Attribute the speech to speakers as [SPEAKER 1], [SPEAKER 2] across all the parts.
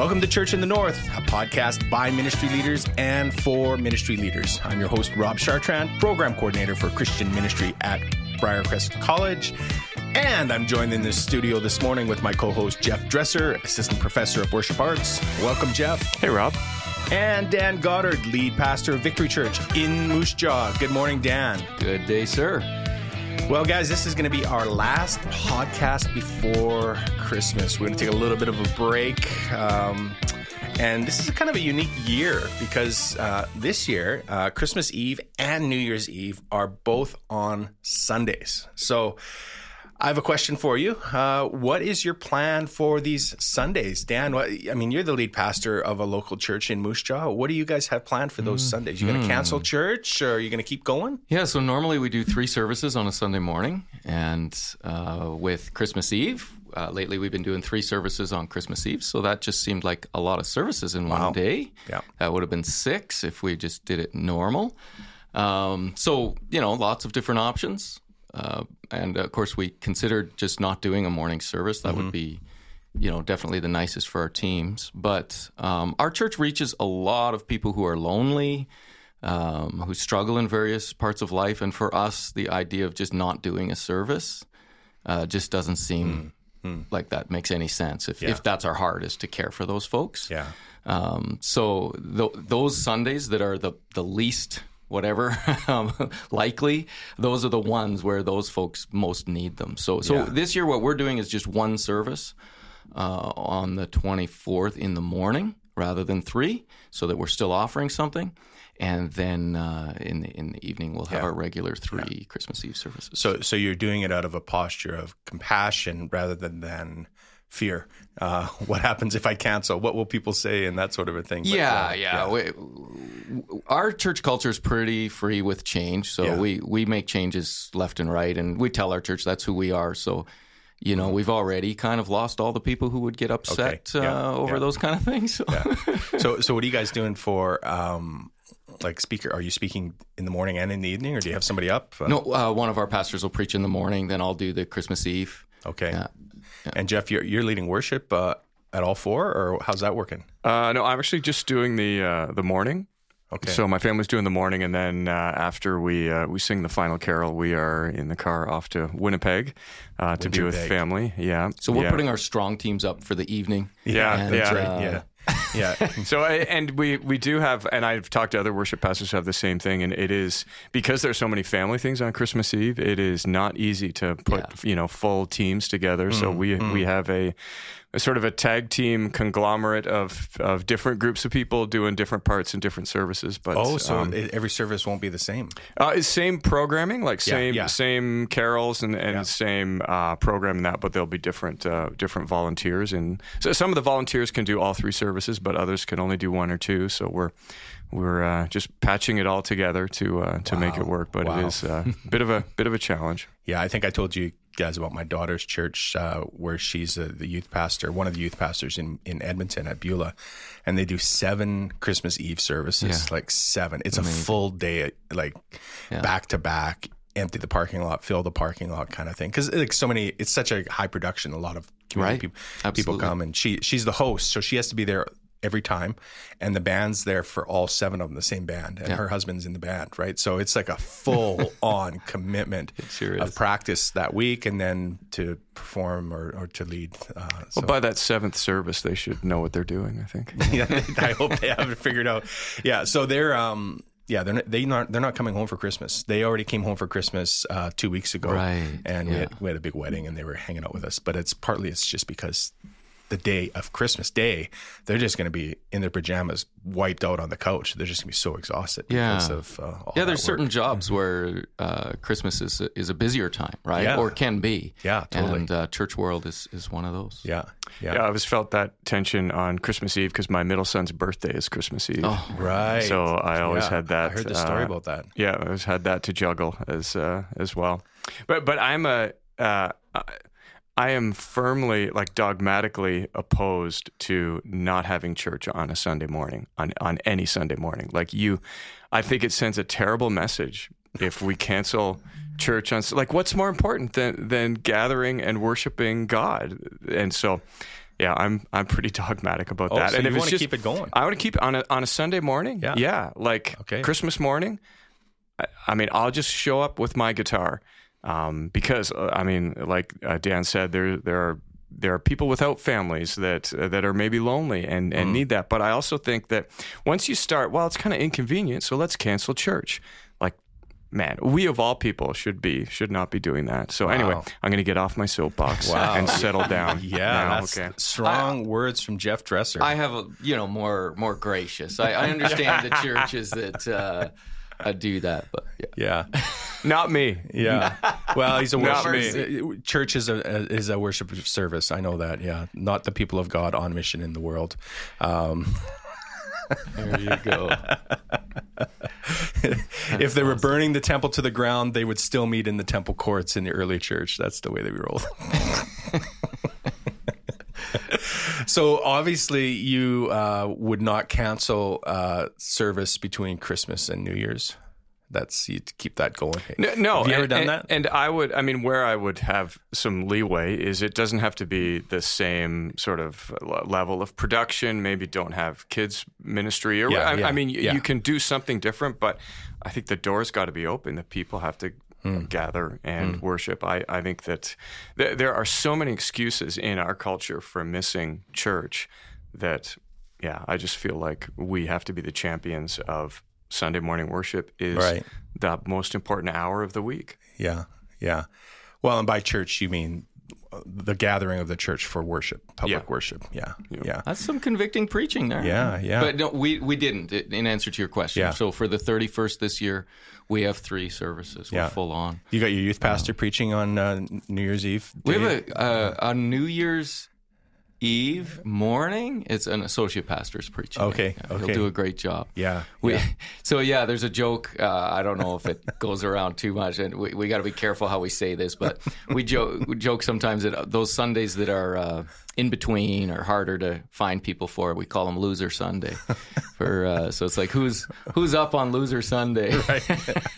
[SPEAKER 1] Welcome to Church in the North, a podcast by ministry leaders and for ministry leaders. I'm your host, Rob Chartrand, program coordinator for Christian ministry at Briarcrest College. And I'm joined in the studio this morning with my co host, Geoff Dresser, assistant professor of worship arts. Welcome, Geoff.
[SPEAKER 2] Hey, Rob.
[SPEAKER 1] And Dan Goddard, lead pastor of Victory Church in Moose Jaw. Good morning, Dan.
[SPEAKER 3] Good day, sir.
[SPEAKER 1] Well, guys, this is going to be our last podcast before Christmas. We're going to take a little bit of a break. Um, and this is kind of a unique year because uh, this year, uh, Christmas Eve and New Year's Eve are both on Sundays. So, I have a question for you. Uh, what is your plan for these Sundays, Dan? What, I mean, you're the lead pastor of a local church in Moose Jaw. What do you guys have planned for those mm. Sundays? You going to hmm. cancel church, or are you going to keep going?
[SPEAKER 3] Yeah. So normally we do three services on a Sunday morning, and uh, with Christmas Eve. Uh, lately, we've been doing three services on Christmas Eve, so that just seemed like a lot of services in wow. one day.
[SPEAKER 1] Yeah,
[SPEAKER 3] that would have been six if we just did it normal. Um, so you know, lots of different options. Uh, and of course, we considered just not doing a morning service. That mm-hmm. would be, you know, definitely the nicest for our teams. But um, our church reaches a lot of people who are lonely, um, who struggle in various parts of life. And for us, the idea of just not doing a service uh, just doesn't seem mm-hmm. like that makes any sense. If, yeah. if that's our heart is to care for those folks.
[SPEAKER 1] Yeah.
[SPEAKER 3] Um, so th- those Sundays that are the the least whatever um, likely those are the ones where those folks most need them so so yeah. this year what we're doing is just one service uh, on the 24th in the morning rather than three so that we're still offering something and then uh, in the in the evening we'll have yeah. our regular three yeah. Christmas Eve services.
[SPEAKER 1] So so you're doing it out of a posture of compassion rather than than fear. Uh, what happens if I cancel? What will people say and that sort of a thing?
[SPEAKER 3] But, yeah, uh, yeah. yeah. We, our church culture is pretty free with change, so yeah. we we make changes left and right, and we tell our church that's who we are. So. You know, we've already kind of lost all the people who would get upset okay. yeah. uh, over those kind of things. So.
[SPEAKER 1] so, so what are you guys doing for um, like speaker are you speaking in the morning and in the evening or do you have somebody up
[SPEAKER 3] uh, no uh, one of our pastors will preach in the morning then i'll do the christmas eve
[SPEAKER 1] okay yeah. And Geoff, you're, you're leading worship uh, at all four, or how's that working?
[SPEAKER 2] Uh, no, I'm actually just doing the uh, the morning. Okay. So my family's doing the morning, and then uh, after we uh, we sing the final carol, we are in the car off to Winnipeg uh, to be with family. Yeah.
[SPEAKER 3] So we're
[SPEAKER 2] yeah.
[SPEAKER 3] putting our strong teams up for the evening.
[SPEAKER 2] Yeah,
[SPEAKER 3] and,
[SPEAKER 2] yeah,
[SPEAKER 1] right. yeah.
[SPEAKER 2] yeah. So and we we do have, and I've talked to other worship pastors who have the same thing, and it is because there's so many family things on Christmas Eve. It is not easy to put yeah. you know full teams together. Mm, so we mm. we have a a sort of a tag team conglomerate of of different groups of people doing different parts and different services. But
[SPEAKER 1] oh, so um, every service won't be the same.
[SPEAKER 2] Uh, same programming, like same yeah, same carols and, and yeah. same uh, programming that, but there'll be different uh, different volunteers. And so some of the volunteers can do all three services, but others can only do one or two. So we're we're uh, just patching it all together to uh, to wow. make it work. But wow. it is uh, a bit of a bit of a challenge.
[SPEAKER 1] Yeah, I think I told you guys about my daughter's church, uh, where she's a, the youth pastor, one of the youth pastors in, in Edmonton at Beulah, and they do seven Christmas Eve services, yeah. like seven. It's Amazing. a full day, like yeah. back to back, empty the parking lot, fill the parking lot, kind of thing. Because like so many, it's such a high production. A lot of community right. people, people come, and she she's the host, so she has to be there every time and the band's there for all seven of them the same band and yeah. her husband's in the band right so it's like a full on commitment
[SPEAKER 3] sure
[SPEAKER 1] of practice that week and then to perform or, or to lead
[SPEAKER 2] uh, so. well by that seventh service they should know what they're doing i think
[SPEAKER 1] yeah i hope they have it figured out yeah so they're um yeah, they're not, they not they're not coming home for Christmas. They already came home for Christmas uh, two weeks ago,
[SPEAKER 3] right?
[SPEAKER 1] And yeah. we, had, we had a big wedding, and they were hanging out with us. But it's partly it's just because the day of Christmas Day, they're just going to be in their pajamas, wiped out on the couch. They're just going to be so exhausted
[SPEAKER 3] yeah.
[SPEAKER 1] because of uh,
[SPEAKER 3] yeah. There's certain jobs where uh, Christmas is a, is a busier time, right? Yeah. Or can be.
[SPEAKER 1] Yeah, totally.
[SPEAKER 3] And uh, church world is is one of those.
[SPEAKER 1] Yeah,
[SPEAKER 2] yeah. yeah I always felt that tension on Christmas Eve because my middle son's birthday is Christmas Eve.
[SPEAKER 1] Oh, right.
[SPEAKER 2] So I always yeah. had that.
[SPEAKER 1] I heard the story uh, about that.
[SPEAKER 2] Yeah, I always had that to juggle as uh, as well. But but I'm a uh, I am firmly, like dogmatically opposed to not having church on a Sunday morning, on, on any Sunday morning. Like you, I think it sends a terrible message if we cancel church on, like, what's more important than, than gathering and worshiping God? And so, yeah, I'm I'm pretty dogmatic about
[SPEAKER 1] Oh,
[SPEAKER 2] that.
[SPEAKER 1] so
[SPEAKER 2] and if it's
[SPEAKER 1] wanna
[SPEAKER 2] just,
[SPEAKER 1] keep it going.
[SPEAKER 2] I want to keep it on a on a Sunday morning.
[SPEAKER 1] Yeah.
[SPEAKER 2] yeah, like
[SPEAKER 1] Okay.
[SPEAKER 2] Christmas morning. I, I mean, I'll just show up with my guitar um, because uh, I mean, like uh, Dan said, there there are there are people without families that uh, that are maybe lonely and and need that. But I also think that once you start, well, it's kind of inconvenient, so let's cancel church. Like, man, we of all people should be should not be doing that. So anyway, I'm going to get off my soapbox
[SPEAKER 1] Wow.
[SPEAKER 2] and settle down.
[SPEAKER 1] Yeah,
[SPEAKER 2] now,
[SPEAKER 1] that's
[SPEAKER 2] okay.
[SPEAKER 1] strong words from Geoff Dresser.
[SPEAKER 3] I have a you know more more gracious. I, I understand the churches that uh, uh, do that, but yeah.
[SPEAKER 1] yeah.
[SPEAKER 2] Not me.
[SPEAKER 1] Yeah. Well, he's a worship. Church is a is a worship service. I know that. Yeah. Not the people of God on mission in the world. Um,
[SPEAKER 3] there you go.
[SPEAKER 1] if they were burning the temple to the ground, they would still meet in the temple courts in the early church. That's the way they rolled. So obviously, you uh, would not cancel uh, service between Christmas and New Year's. That's you keep that going.
[SPEAKER 2] No, no.
[SPEAKER 1] Have you ever
[SPEAKER 2] and,
[SPEAKER 1] done
[SPEAKER 2] and-
[SPEAKER 1] that?
[SPEAKER 2] And I would, I mean, where I would have some leeway is it doesn't have to be the same sort of level of production. Maybe don't have kids ministry, or
[SPEAKER 1] Yeah,
[SPEAKER 2] I,
[SPEAKER 1] yeah,
[SPEAKER 2] I mean,
[SPEAKER 1] yeah.
[SPEAKER 2] you can do something different. But I think the door's got to be open. The people have to
[SPEAKER 1] Hmm.
[SPEAKER 2] gather and worship. I, I think that th- there are so many excuses in our culture for missing church that, yeah, I just feel like we have to be the champions of. Sunday morning worship is
[SPEAKER 1] Right.
[SPEAKER 2] the most important hour of the week.
[SPEAKER 1] Yeah, yeah. Well, and by church you mean the gathering of the church for worship, public
[SPEAKER 2] Yeah.
[SPEAKER 1] worship. Yeah, yeah,
[SPEAKER 3] That's some convicting preaching there.
[SPEAKER 1] yeah, yeah.
[SPEAKER 3] But no, we we didn't. In answer to your question,
[SPEAKER 1] Yeah.
[SPEAKER 3] so for the thirty first this year, we have three services. We're
[SPEAKER 1] Yeah.
[SPEAKER 3] full on.
[SPEAKER 1] you got your youth pastor preaching on uh, New Year's Eve.
[SPEAKER 3] We have a uh, on New Year's Eve morning. It's an associate pastor's preaching.
[SPEAKER 1] Okay,
[SPEAKER 3] Yeah,
[SPEAKER 1] okay.
[SPEAKER 3] he'll do a great job.
[SPEAKER 1] yeah,
[SPEAKER 3] We,
[SPEAKER 1] yeah.
[SPEAKER 3] So yeah, there's a joke. Uh, I don't know if it goes around too much, and we, we got to be careful how we say this. But we joke, we joke sometimes that those Sundays that are uh, in between or harder to find people for, we call them Loser Sunday. For uh, so it's like who's who's up on Loser Sunday? right?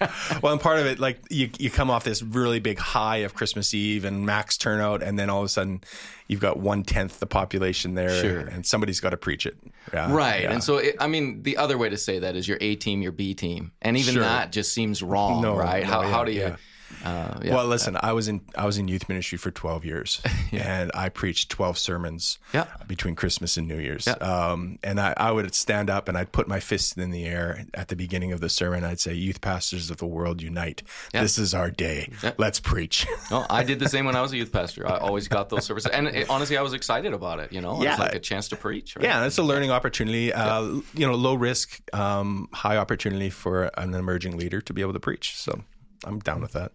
[SPEAKER 1] Well, and part of it, like you, you come off this really big high of Christmas Eve and max turnout, and then all of a sudden you've got one tenth the population there,
[SPEAKER 3] Sure.
[SPEAKER 1] and somebody's got to preach it. Yeah,
[SPEAKER 3] Right,
[SPEAKER 1] yeah.
[SPEAKER 3] and so it, I mean, the other way to say that is your A team, your B team, and even
[SPEAKER 1] Sure.
[SPEAKER 3] that just seems wrong,
[SPEAKER 1] No,
[SPEAKER 3] right?
[SPEAKER 1] no,
[SPEAKER 3] how,
[SPEAKER 1] yeah,
[SPEAKER 3] how do you?
[SPEAKER 1] Yeah.
[SPEAKER 3] Uh, yeah.
[SPEAKER 1] Well, listen, I was in I was in youth ministry for twelve years, and I preached twelve sermons
[SPEAKER 3] Yeah.
[SPEAKER 1] between Christmas and New Year's.
[SPEAKER 3] Yeah.
[SPEAKER 1] Um, and I, I would stand up and I'd put my fist in the air at the beginning of the sermon. I'd say, "Youth pastors of the world, unite!
[SPEAKER 3] Yeah.
[SPEAKER 1] This is our day.
[SPEAKER 3] Yeah.
[SPEAKER 1] Let's preach."
[SPEAKER 3] No, I did the same when I was a youth pastor. I always got those services, and it, honestly, I was excited about it. You know,
[SPEAKER 1] Yeah.
[SPEAKER 3] like a chance to preach. Right?
[SPEAKER 1] Yeah, it's a learning opportunity. Uh, You know, low risk, um, high opportunity for an emerging leader to be able to preach. So I'm down with that.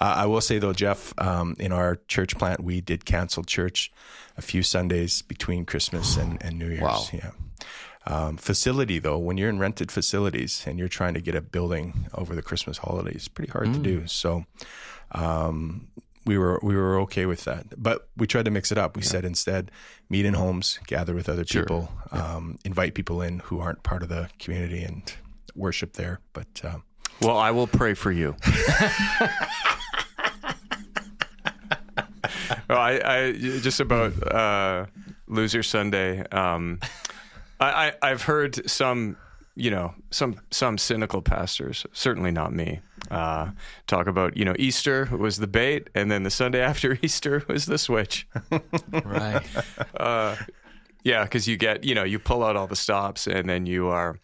[SPEAKER 1] Uh, I will say though, Geoff, um, in our church plant, we did cancel church a few Sundays between Christmas and, and New Year's.
[SPEAKER 3] Wow.
[SPEAKER 1] Yeah. Um, facility though, when you're in rented facilities and you're trying to get a building over the Christmas holidays, it's pretty hard to do. So, um, we were we were okay with that, but we tried to mix it up. We said instead, meet in homes, gather with other people, um, invite people in who aren't part of the community, and worship there. But um,
[SPEAKER 2] Well, I will pray for you. well, I, I just about uh, Loser Sunday. Um, I, I, I've heard some, you know, some some cynical pastors, certainly not me, uh, talk about you know Easter was the bait, and then the Sunday after Easter was the switch.
[SPEAKER 3] right.
[SPEAKER 2] Yeah, because you get, you know, you pull out all the stops and then you are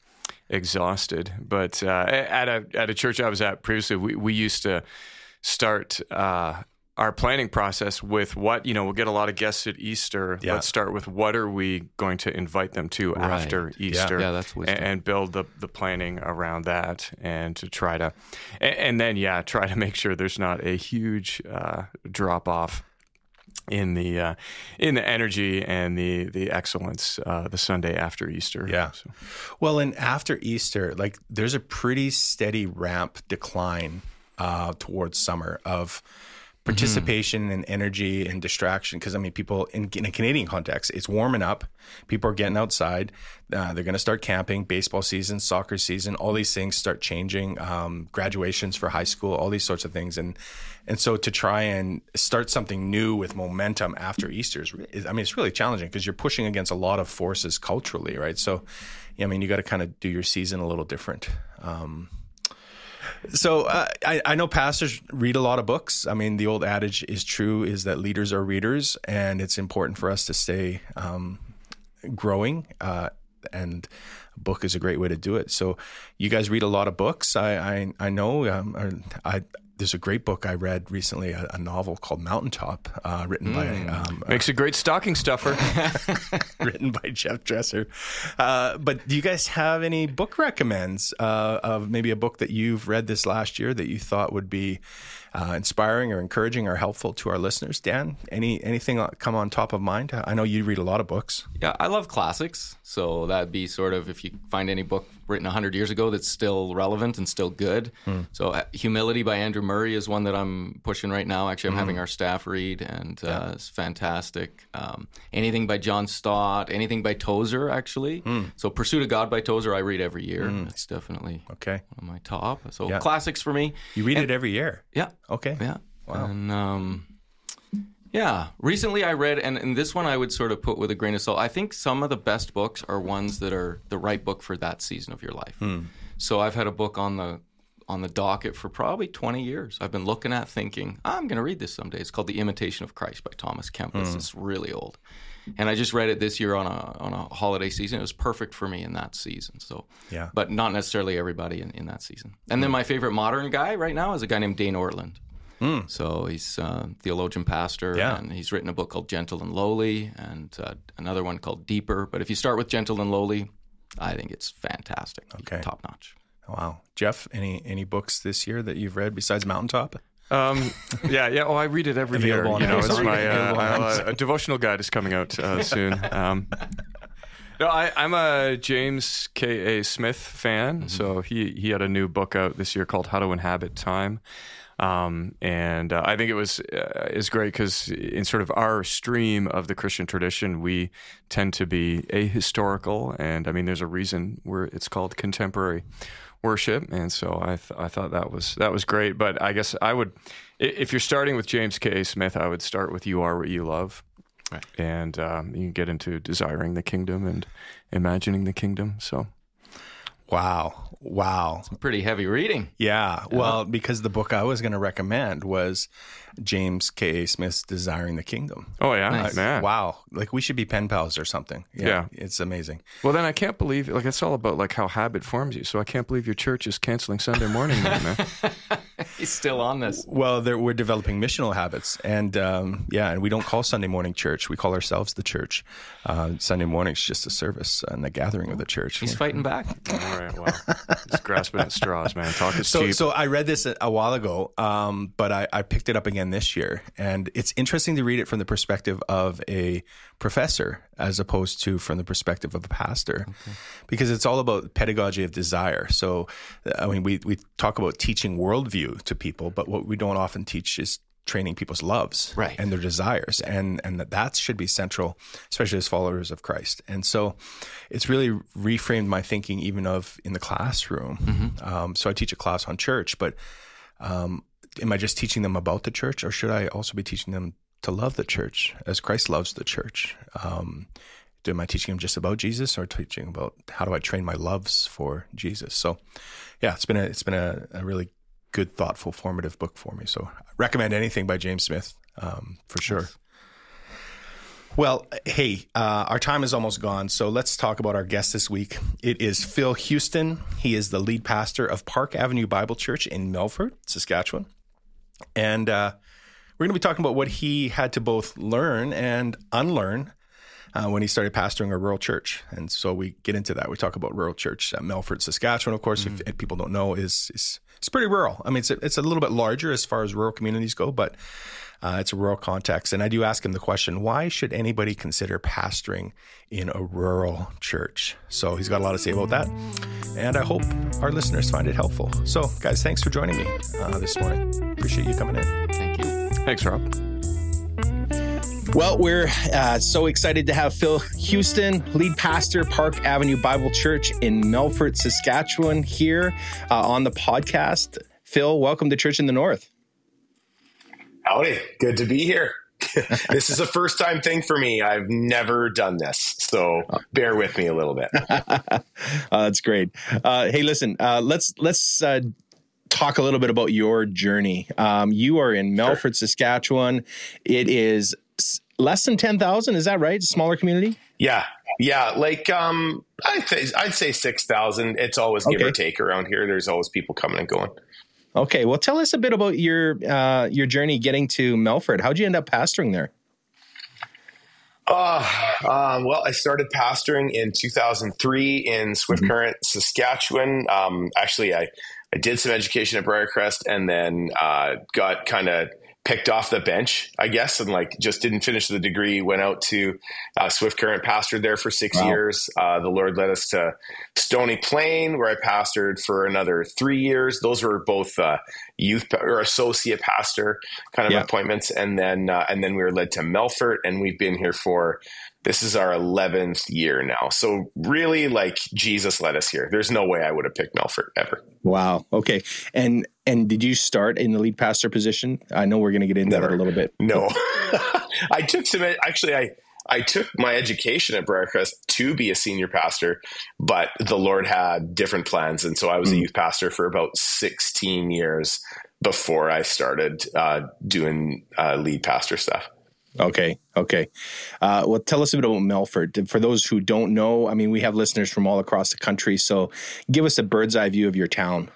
[SPEAKER 2] exhausted. But uh, at a at a church I was at previously, we, we used to start uh, our planning process with what, you know, we'll get a lot of guests at Easter.
[SPEAKER 1] Yeah.
[SPEAKER 2] Let's start with what are we going to invite them to after Easter?
[SPEAKER 3] Yeah, that's
[SPEAKER 2] and, and build the, the planning around that and to try to, and, and then, yeah, try to make sure there's not a huge uh, drop off in the uh, in the energy and the the excellence uh, the Sunday after Easter.
[SPEAKER 1] Yeah.
[SPEAKER 2] So-
[SPEAKER 1] well, and after Easter, like there's a pretty steady ramp decline uh, towards summer of participation mm-hmm. and energy and distraction. Because I mean, people in, in, a Canadian context, it's warming up. People are getting outside. Uh, they're going to start camping. Baseball season, soccer season, all these things start changing. Um, graduations for high school, all these sorts of things, and and so to try and start something new with momentum after Easter is, I mean, it's really challenging because you're pushing against a lot of forces culturally, right? So, I mean, you got to kind of do your season a little different. Um, so uh, I, I know pastors read a lot of books. I mean, the old adage is true: is that leaders are readers, and it's important for us to stay um, growing. Uh, and a book is a great way to do it. So, you guys read a lot of books. I I, I know. Um, I there's a great book I read recently, a, a novel called Mountaintop, uh, written mm. by
[SPEAKER 2] um, makes a great stocking stuffer,
[SPEAKER 1] written by Geoff Dresser. Uh, but do you guys have any book recommends uh, of maybe a book that you've read this last year that you thought would be uh, inspiring or encouraging or helpful to our listeners? Dan, any anything come on top of mind? I know you read a lot of books.
[SPEAKER 3] Yeah, I love classics, so that'd be sort of if you find any book written 100 years ago that's still relevant and still good. Mm. So, uh, Humility by Andrew Murray is one that I'm pushing right now. Actually, I'm mm. having our staff read, and uh, yeah. it's fantastic. Um, anything by John Stott, anything by Tozer, actually. Mm. So, Pursuit of God by Tozer, I read every year. Hmm. It's definitely
[SPEAKER 1] okay
[SPEAKER 3] on my top. So, yeah. classics for me.
[SPEAKER 1] You read and, it every year?
[SPEAKER 3] Yeah.
[SPEAKER 1] Okay.
[SPEAKER 3] Yeah. Wow. And, um, yeah. Recently I read, and, and this one I would sort of put with a grain of salt. I think some of the best books are ones that are the right book for that season of your life. Hmm. So I've had a book on the on the docket for probably 20 years. I've been looking at thinking, I'm going to read this someday. It's called The Imitation of Christ by Thomas Kempis. Hmm. It's really old. And I just read it this year on a on a holiday season. It was perfect for me in that season. So
[SPEAKER 1] yeah,
[SPEAKER 3] but not necessarily everybody in, in that season. And then my favorite modern guy right now is a guy named Dane Ortlund. Mm. So he's a theologian pastor, yeah. and he's written a book called Gentle and Lowly, and uh, another one called Deeper. But if you start with Gentle and Lowly, I think it's fantastic. Okay, top notch.
[SPEAKER 1] Wow, Geoff, any any books this year that you've read besides Mountaintop?
[SPEAKER 2] Um, yeah, yeah. Oh, I read it every year. You know, it's my uh, uh, a devotional guide is coming out uh, soon. Um, no, I, am a James K. A. Smith fan. Mm-hmm. So he he had a new book out this year called How to Inhabit Time. Um, and uh, I think it was uh, is great because in sort of our stream of the Christian tradition, we tend to be ahistorical, and I mean, there's a reason where it's called contemporary worship, and so I th- I thought that was that was great. But I guess I would, if you're starting with James K. Smith, I would start with "You Are What You Love." Right. And um, you can get into desiring the kingdom and imagining the kingdom. So
[SPEAKER 1] Wow. Wow.
[SPEAKER 3] Some pretty heavy reading.
[SPEAKER 1] Yeah. yeah. Well, because the book I was going to recommend was James K. A. Smith's Desiring the Kingdom.
[SPEAKER 2] Oh, yeah. Nice. Man.
[SPEAKER 1] Wow. Like we should be pen pals or something. Yeah, yeah. It's amazing.
[SPEAKER 2] Well, then I can't believe, like, it's all about like how habit forms you. So I can't believe your church is canceling Sunday morning, man.
[SPEAKER 3] He's still on this.
[SPEAKER 1] Well, we're developing missional habits. And um, yeah, and we don't call Sunday morning church. We call ourselves the church. Uh, Sunday morning is just a service and the gathering of the church.
[SPEAKER 3] He's fighting back.
[SPEAKER 2] all right. Well, he's grasping at straws, man. Talk is
[SPEAKER 1] so,
[SPEAKER 2] cheap.
[SPEAKER 1] So I read this a while ago, um, but I, I picked it up again this year. And it's interesting to read it from the perspective of a professor as opposed to from the perspective of a pastor okay. because it's all about pedagogy of desire. So, I mean, we, we talk about teaching worldview to people, but what we don't often teach is training people's loves
[SPEAKER 3] right.
[SPEAKER 1] and their desires and and that that should be central especially as followers of Christ and so it's really reframed my thinking even of in the classroom mm-hmm. um, so I teach a class on church but um, am I just teaching them about the church or should I also be teaching them to love the church as Christ loves the church? Um, am I teaching them just about Jesus or teaching about how do I train my loves for Jesus? So, yeah, it's been a it's been a, a really good, thoughtful, formative book for me. So, I recommend anything by James Smith um, for sure. Yes. Well, hey, uh, our time is almost gone, so let's talk about our guest this week. It is Phil Houston. He is the lead pastor of Park Avenue Bible Church in Melfort, Saskatchewan. And uh, we're going to be talking about what he had to both learn and unlearn uh, when he started pastoring a rural church. And so we get into that. We talk about rural church. Uh, Melfort, Saskatchewan, of course, mm. if, if, people don't know, is, is it's pretty rural. I mean, it's a, it's a little bit larger as far as rural communities go, but uh, it's a rural context. And I do ask him the question why should anybody consider pastoring in a rural church? So he's got a lot to say about that. And I hope our listeners find it helpful. So, guys, thanks for joining me uh, this morning. Appreciate you coming in.
[SPEAKER 3] Thank you.
[SPEAKER 2] Thanks, Rob.
[SPEAKER 1] Well, we're uh, so excited to have Phil Houston, lead pastor, Park Avenue Bible Church in Melfort, Saskatchewan, here uh, on the podcast. Phil, welcome to Church in the North.
[SPEAKER 4] Howdy. Good to be here. this is a first time thing for me. I've never done this. So bear with me a little bit.
[SPEAKER 1] uh, that's great. Uh, hey, listen, uh, let's, let's, uh, talk a little bit about your journey. Um, you are in Melfort, sure. Saskatchewan. It is less than 10,000. Is that right? Smaller community?
[SPEAKER 4] Yeah. Yeah. Like, um, I'd say, I'd say 6,000. It's always give okay. or take around here. There's always people coming and going.
[SPEAKER 1] Okay. Well, tell us a bit about your, uh, your journey getting to Melfort. How'd you end up pastoring there?
[SPEAKER 4] Uh, uh, well, I started pastoring in 2003 in Swift mm-hmm. Current, mm-hmm. Saskatchewan. Um, actually, I, I did some education at Briarcrest and then uh, got kind of picked off the bench, I guess, and like just didn't finish the degree. Went out to uh, Swift Current, pastored there for six wow. years. Uh, the Lord led us to Stony Plain, where I pastored for another three years. Those were both uh, youth or associate pastor kind of yeah. appointments, and then uh, and then we were led to Melfort, and we've been here for this is our 11th year now. So really like Jesus led us here. There's no way I would have picked Melfort ever.
[SPEAKER 1] Wow. Okay. And and did you start in the lead pastor position? I know we're going to get into Never. that a little bit.
[SPEAKER 4] No. I took some actually I I took my education at Briarcrest to be a senior pastor, but the Lord had different plans and so I was mm. a youth pastor for about 16 years before I started uh, doing uh, lead pastor stuff.
[SPEAKER 1] Okay. Okay. Uh, well, tell us a bit about Melfort. For those who don't know, I mean, we have listeners from all across the country. So give us a bird's eye view of your town.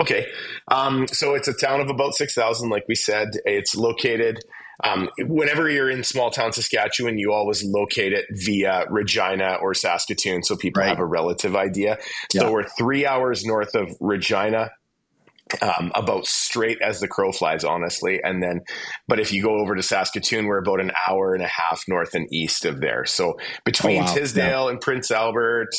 [SPEAKER 4] Okay. Um, so it's a town of about 6,000, like we said. It's located, um, whenever you're in small town Saskatchewan, you always locate it via Regina or Saskatoon. So people right. have a relative idea. So yeah. we're three hours north of Regina um, about straight as the crow flies, honestly. And then, but if you go over to Saskatoon, we're about an hour and a half north and east of there. So between oh, wow. Tisdale yeah. and Prince Albert,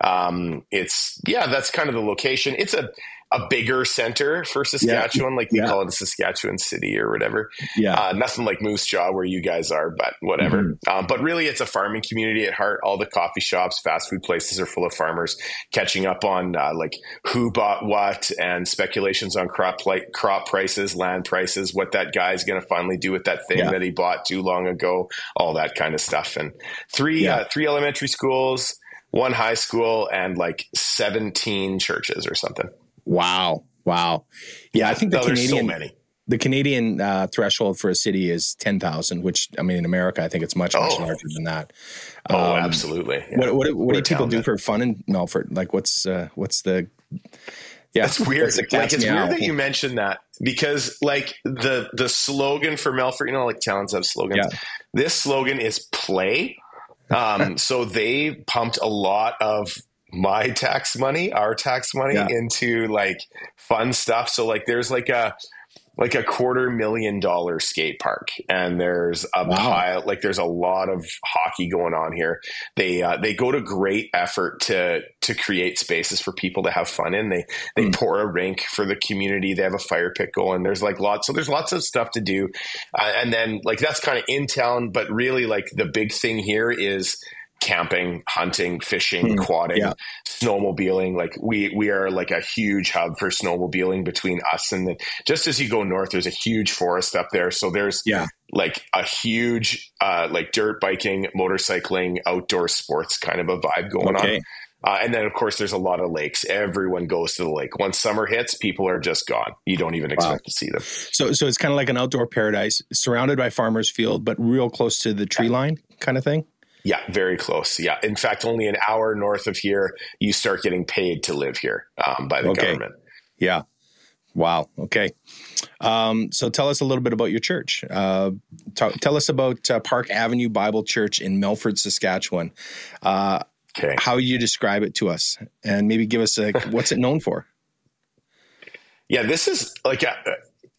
[SPEAKER 4] um, it's yeah, that's kind of the location. It's a a bigger center for Saskatchewan, yeah. like we yeah. call it Saskatchewan city or whatever. Yeah. Uh, nothing like Moose Jaw where you guys are, but whatever. Mm-hmm. Um, but really, it's a farming community at heart. All the coffee shops, fast food places are full of farmers catching up on uh, like who bought what and speculations on crop like crop prices, land prices, what that guy's going to finally do with that thing yeah. that he bought too long ago, all that kind of stuff. And three uh, three elementary schools, one high school, and like seventeen churches or something.
[SPEAKER 1] Wow. Wow. Yeah, I think the no, Canadian
[SPEAKER 4] so
[SPEAKER 1] the Canadian uh, threshold for a city is ten thousand, which I mean in America I think it's much much oh. larger than that.
[SPEAKER 4] Oh, um, oh, absolutely.
[SPEAKER 1] Yeah. What what, what do people do for fun in Melfort? Like, what's uh, what's the
[SPEAKER 4] yeah, it's weird. Like it's weird that you mentioned that because like the the slogan for Melfort, you know, like towns have slogans. Yeah. This slogan is play. Um, so they pumped a lot of my tax money, our tax money yeah. into like fun stuff. So like there's like a like a quarter million dollar skate park and there's a wow. pile like there's a lot of hockey going on here they uh, they go to great effort to to create spaces for people to have fun in they they mm. pour a rink for the community they have a fire pit going there's like lots so there's lots of stuff to do uh, and then like that's kind of in town but really like the big thing here is camping, hunting, fishing, mm, quadding, yeah. snowmobiling. Like we we are like a huge hub for snowmobiling between us and the, just as you go north, there's a huge forest up there. So there's yeah. like a huge uh, like dirt biking, motorcycling, outdoor sports kind of a vibe going okay. on. Uh, and then, of course, there's a lot of lakes. Everyone goes to the lake. Once summer hits, people are just gone. You don't even expect wow. to see them.
[SPEAKER 1] So, so it's kind of like an outdoor paradise, surrounded by farmers' field, but real close to the tree line, kind of thing.
[SPEAKER 4] Yeah, very close. Yeah. In fact, only an hour north of here, you start getting paid to live here um, by the okay. government.
[SPEAKER 1] Yeah. Wow. Okay. Um, so tell us a little bit about your church. Uh, t- tell us about uh, Park Avenue Bible Church in Melfort, Saskatchewan. Uh, okay. How you describe it to us, and maybe give us a what's it known for?
[SPEAKER 4] Yeah, this is like a,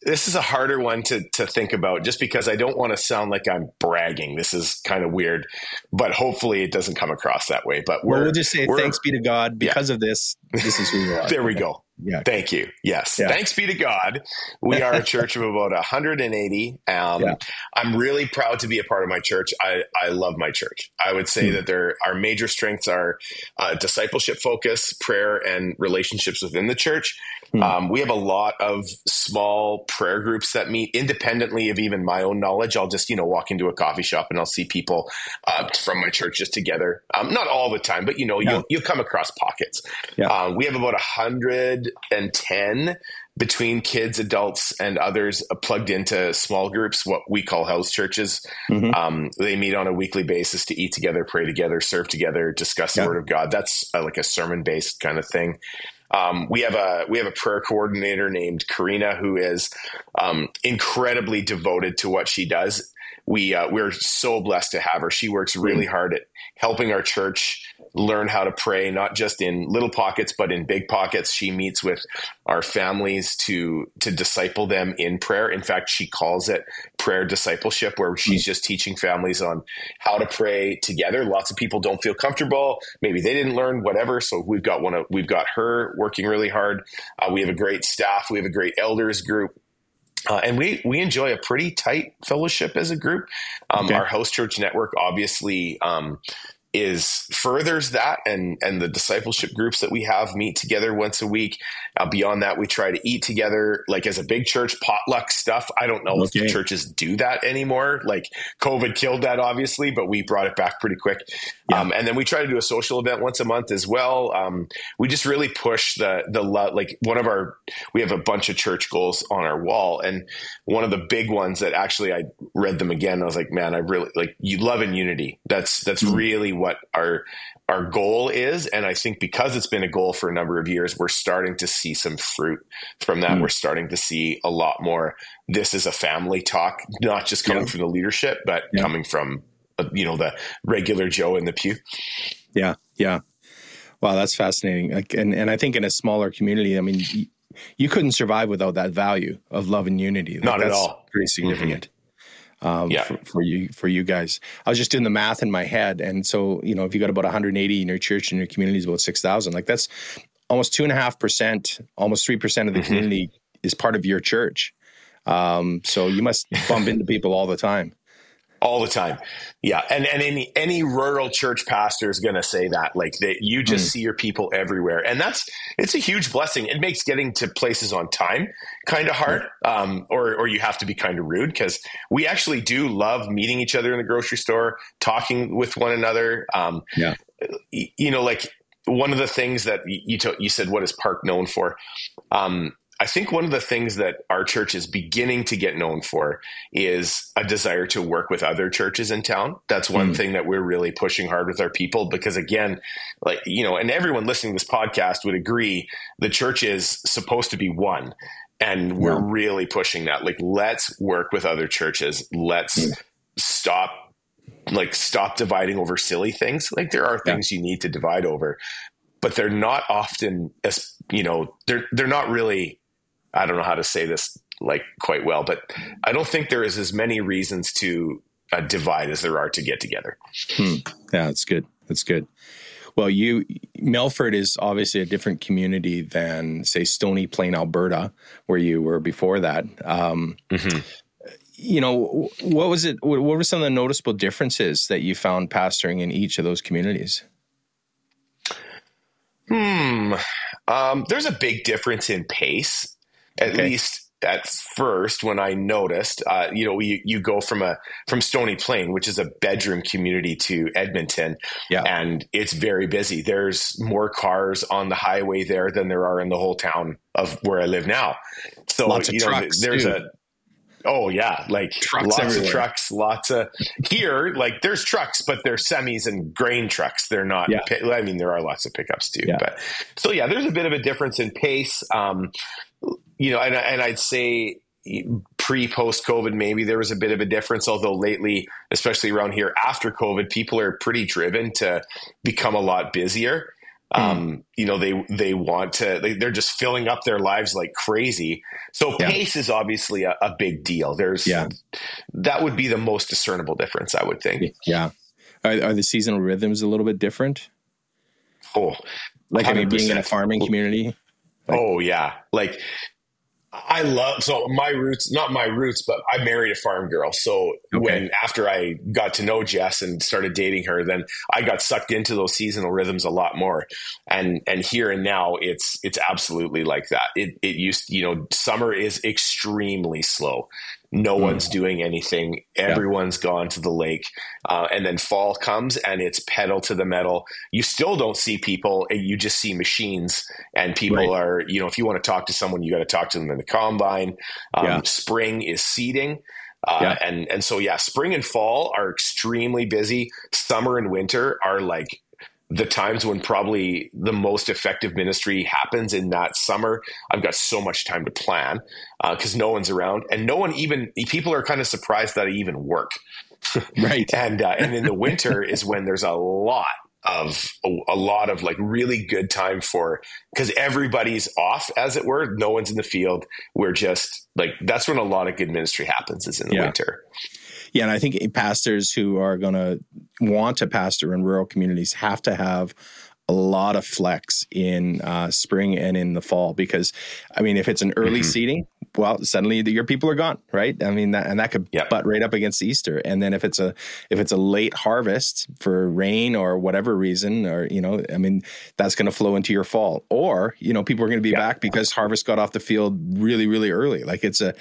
[SPEAKER 4] this is a harder one to to think about just because I don't want to sound like I'm bragging. This is kind of weird, but hopefully it doesn't come across that way. But
[SPEAKER 1] we'll just say thanks be to God because yeah. of this. This is who we are.
[SPEAKER 4] there we go. Yeah. Thank you. Yes. Yeah. Thanks be to God. We are a church of about 180. Um, yeah. I'm really proud to be a part of my church. I, I love my church. I would say mm. that there, our major strengths are uh, discipleship focus, prayer, and relationships within the church. Mm. Um, we have a lot of small prayer groups that meet independently of even my own knowledge. I'll just, you know, walk into a coffee shop and I'll see people uh, from my church just together. Um, not all the time, but you know, yeah. you'll, you'll come across pockets. Yeah. Uh, we have about a and ten between kids, adults, and others uh, plugged into small groups, what we call house churches. Mm-hmm. Um, they meet on a weekly basis to eat together, pray together, serve together, discuss yeah. the Word of God. That's uh, like a sermon based kind of thing. Um, we have a we have a prayer coordinator named Karina who is um, incredibly devoted to what she does. We uh, we're so blessed to have her. She works really hard at helping our church learn how to pray, not just in little pockets, but in big pockets. She meets with our families to, to disciple them in prayer. In fact, she calls it prayer discipleship, where she's just teaching families on how to pray together. Lots of people don't feel comfortable. Maybe they didn't learn whatever. So we've got one of, we've got her working really hard. Uh, we have a great staff. We have a great elders group. Uh, and we we enjoy a pretty tight fellowship as a group. Um, okay. Our host church network obviously um, is furthers that and and the discipleship groups that we have meet together once a week. Uh, beyond that we try to eat together like as a big church potluck stuff. I don't know okay. if churches do that anymore. Like covid killed that obviously but we brought it back pretty quick. Yeah. um, and then we try to do a social event once a month as well. Um, we just really push the the like one of our we have a bunch of church goals on our wall. And one of the big ones that actually i read them again i was like man i really like you love and unity. That's that's mm-hmm. really what our our goal is. And i think because it's been a goal for a number of years we're starting to see some fruit from that. Mm. we're starting to see a lot more. This is a family talk not just coming yeah. from the leadership but yeah. coming from uh, you know the regular joe in the pew.
[SPEAKER 1] Yeah. Yeah. Wow that's fascinating. Like, and and i think in a smaller community i mean you, you couldn't survive without that value of love and unity.
[SPEAKER 4] Like, not at all.
[SPEAKER 1] pretty significant. Mm-hmm um, yeah. for, for, you for you guys. I was just doing the math in my head, and so you know, if you got about 180 in your church and your community is about 6,000, like that's almost two and a half percent, almost three percent of the mm-hmm. community is part of your church. Um, so you must bump into people all the time
[SPEAKER 4] all the time. Yeah. And and any any rural church pastor is going to say that like that you just mm. see your people everywhere. And that's it's a huge blessing. It makes getting to places on time kind of hard um, or or you have to be kind of rude because we actually do love meeting each other in the grocery store talking with one another. Um, yeah. you know like one of the things that you t- you said what is park known for? Um, I think one of the things that our church is beginning to get known for is a desire to work with other churches in town. That's one mm. thing that we're really pushing hard with our people because again, like, you know, and everyone listening to this podcast would agree the church is supposed to be one. And we're yeah. really pushing that. Like, let's work with other churches. Let's mm. stop like stop dividing over silly things. Like there are things yeah. you need to divide over, but they're not often as you know, they're they're not really I don't know how to say this like quite well, but I don't think there is as many reasons to uh, divide as there are to get together.
[SPEAKER 1] Hmm. Yeah, that's good. That's good. Well, you Melfort is obviously a different community than say Stony Plain, Alberta, where you were before that. Um, mm-hmm. You know, what was it? What were some of the noticeable differences that you found pastoring in each of those communities?
[SPEAKER 4] Hmm. Um, there's a big difference in pace at okay. least at first when I noticed, uh, you know, you, you go from a from Stony Plain, which is a bedroom community, to Edmonton, yeah. and it's very busy. There's more cars on the highway there than there are in the whole town of where I live now. So lots you know, trucks, there's dude. a Oh yeah, like trucks lots everywhere. of trucks, lots of here. Like there's trucks, but they're semis and grain trucks. They're not. Yeah. I mean, there are lots of pickups too. Yeah. But so yeah, there's a bit of a difference in pace. Um, you know, and, and I'd say pre post COVID, maybe there was a bit of a difference. Although lately, especially around here after COVID, people are pretty driven to become a lot busier. Mm. Um, you know, they they want to. They, are just filling up their lives like crazy. So yeah. pace is obviously a, a, big deal. There's yeah. that would be the most discernible difference, I would think.
[SPEAKER 1] Yeah. Are, are the seasonal rhythms a little bit different?
[SPEAKER 4] Oh,
[SPEAKER 1] like I mean, being in a farming community
[SPEAKER 4] Like, oh yeah, like I love so my roots, not my roots, but I married a farm girl. So okay. when after I got to know Jess and started dating her, then I got sucked into those seasonal rhythms a lot more. And and here and now it's it's absolutely like that. It it used you know summer is extremely slow. No mm. one's doing anything. Everyone's yeah. gone to the lake. Uh, and then fall comes and it's pedal to the metal. You still don't see people. You just see machines and people right. are, you know, if you want to talk to someone, you got to talk to them in the combine. Um, yeah. Spring is seeding. Uh, yeah. and and so yeah, spring and fall are extremely busy. Summer and winter are like the times when probably the most effective ministry happens in that summer. I've got so much time to plan because uh, no one's around, and no one even people are kind of surprised that I even work.
[SPEAKER 1] right,
[SPEAKER 4] and uh, and in the winter is when there's a lot of a, a, lot of like really good time for because everybody's off as it were no one's in the field we're just like that's when a lot of good ministry happens is in the yeah. winter
[SPEAKER 1] yeah, and I think pastors who are going to want to pastor in rural communities have to have a lot of flex in uh, spring and in the fall because, I mean, if it's an early mm-hmm. seeding, well, suddenly the, your people are gone, right? I mean, that, and that could yep. butt right up against Easter. And then if it's a if it's a late harvest for rain or whatever reason, or you know, I mean, that's going to flow into your fall. Or you know, people are going to be yep. back because harvest got off the field really, really early. Like it's a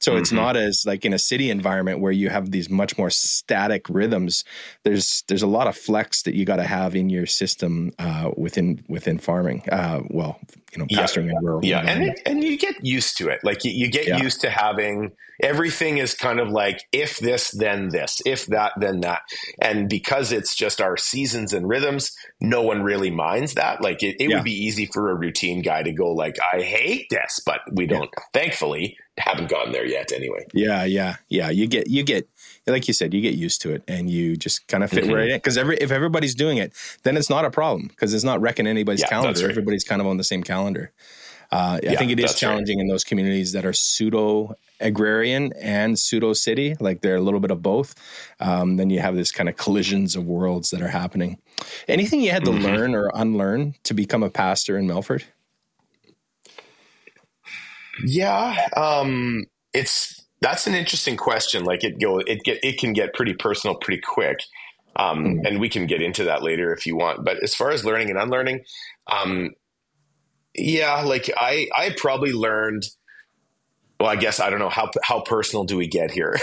[SPEAKER 1] so mm-hmm. it's not as like in a city environment where you have these much more static rhythms. There's there's a lot of flex that you got to have in your system uh, within within farming. Uh, well, you know, pastoring
[SPEAKER 4] yeah.
[SPEAKER 1] in rural.
[SPEAKER 4] Yeah, and it, and you get used to it. Like you, you get yeah. used to having everything is kind of like if this then this, if that then that, and because it's just our seasons and rhythms, no one really minds that. Like it, it yeah. would be easy for a routine guy to go like, I hate this, but we don't. Thankfully, haven't gotten there yet. Anyway.
[SPEAKER 1] Yeah, yeah, yeah. You get you get like you said, you get used to it, and you just kind of fit mm-hmm. right in. Because every if everybody's doing it, then it's not a problem because it's not wrecking anybody's calendar. Right. Everybody's kind of on the same calendar. Uh, I think it is challenging right. in those communities that are pseudo agrarian and pseudo city, like they're a little bit of both. Um, then you have this kind of collisions of worlds that are happening. Anything you had to mm-hmm. learn or unlearn to become a pastor in Melfort?
[SPEAKER 4] Yeah, um, it's that's an interesting question. Like it go, it get it can get pretty personal pretty quick. Um, mm-hmm. and we can get into that later if you want. But as far as learning and unlearning, um, yeah, like I, I probably learned. Well, I guess I don't know how how personal do we get here.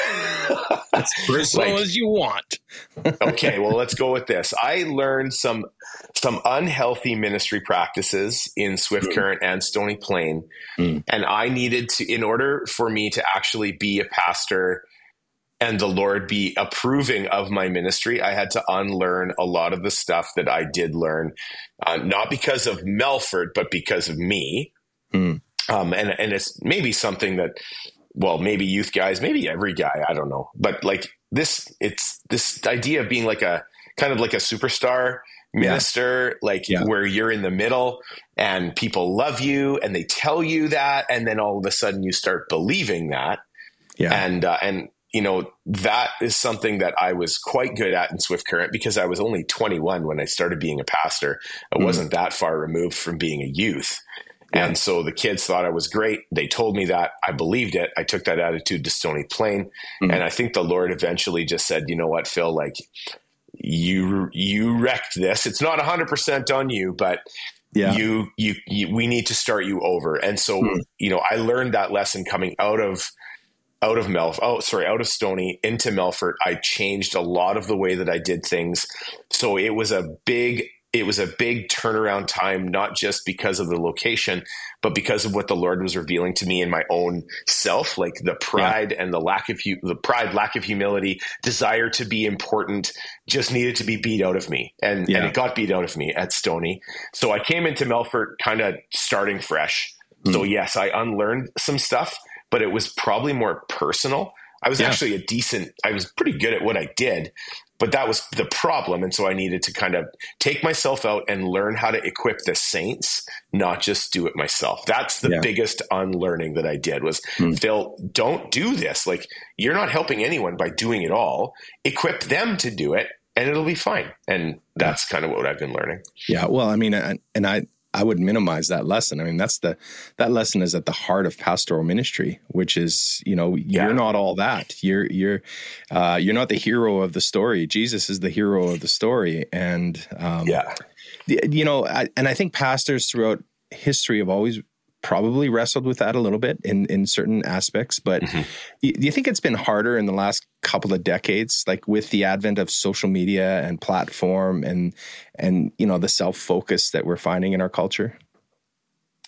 [SPEAKER 1] as personal like, as you want.
[SPEAKER 4] okay, well, let's go with this. I learned some some unhealthy ministry practices in Swift mm. Current and Stony Plain, mm. and I needed to, in order for me to actually be a pastor and the Lord be approving of my ministry, I had to unlearn a lot of the stuff that I did learn, uh, not because of Melfort, but because of me. Mm. Um, and and it's maybe something that, well, maybe youth guys, maybe every guy, I don't know, but like this, it's this idea of being like a kind of like a superstar minister, yeah. like yeah. where you're in the middle and people love you and they tell you that, and then all of a sudden you start believing that. Yeah. And uh, and you know, that is something that I was quite good at in Swift Current because I was only 21 when I started being a pastor. I mm. wasn't that far removed from being a youth. Yeah. And so the kids thought I was great. They told me that. I believed it. I took that attitude to Stony Plain. Mm. And I think the Lord eventually just said, you know what, Phil, like you, you wrecked this. It's not hundred percent on you, but yeah. You, you, you, we need to start you over. And so, mm. you know, I learned that lesson coming out of out of Melf, oh sorry, out of Stony into Melfort, I changed a lot of the way that I did things. So it was a big it was a big turnaround time, not just because of the location, but because of what the Lord was revealing to me in my own self, like the pride yeah. and the lack of the pride, lack of humility, desire to be important, just needed to be beat out of me, and yeah. and it got beat out of me at Stony. So I came into Melfort kind of starting fresh. Mm. So yes, I unlearned some stuff, but it was probably more personal. I was yeah. actually a decent, I was pretty good at what I did, but that was the problem. And so I needed to kind of take myself out and learn how to equip the saints, not just do it myself. That's the yeah. biggest unlearning that I did was hmm. Phil, don't do this. Like you're not helping anyone by doing it all. Equip them to do it and it'll be fine. And that's kind of what I've been learning.
[SPEAKER 1] Yeah. Well, I mean, and I, I would minimize that lesson. I mean, that's the that lesson is at the heart of pastoral ministry, which is you know yeah. you're not all that. You're you're uh, you're not the hero of the story. Jesus is the hero of the story, and um,
[SPEAKER 4] yeah,
[SPEAKER 1] you know, I, and I think pastors throughout history have always probably wrestled with that a little bit in in certain aspects. But mm-hmm. do you think it's been harder in the last couple of decades, like with the advent of social media and platform and and you know the self focus that we're finding in our culture?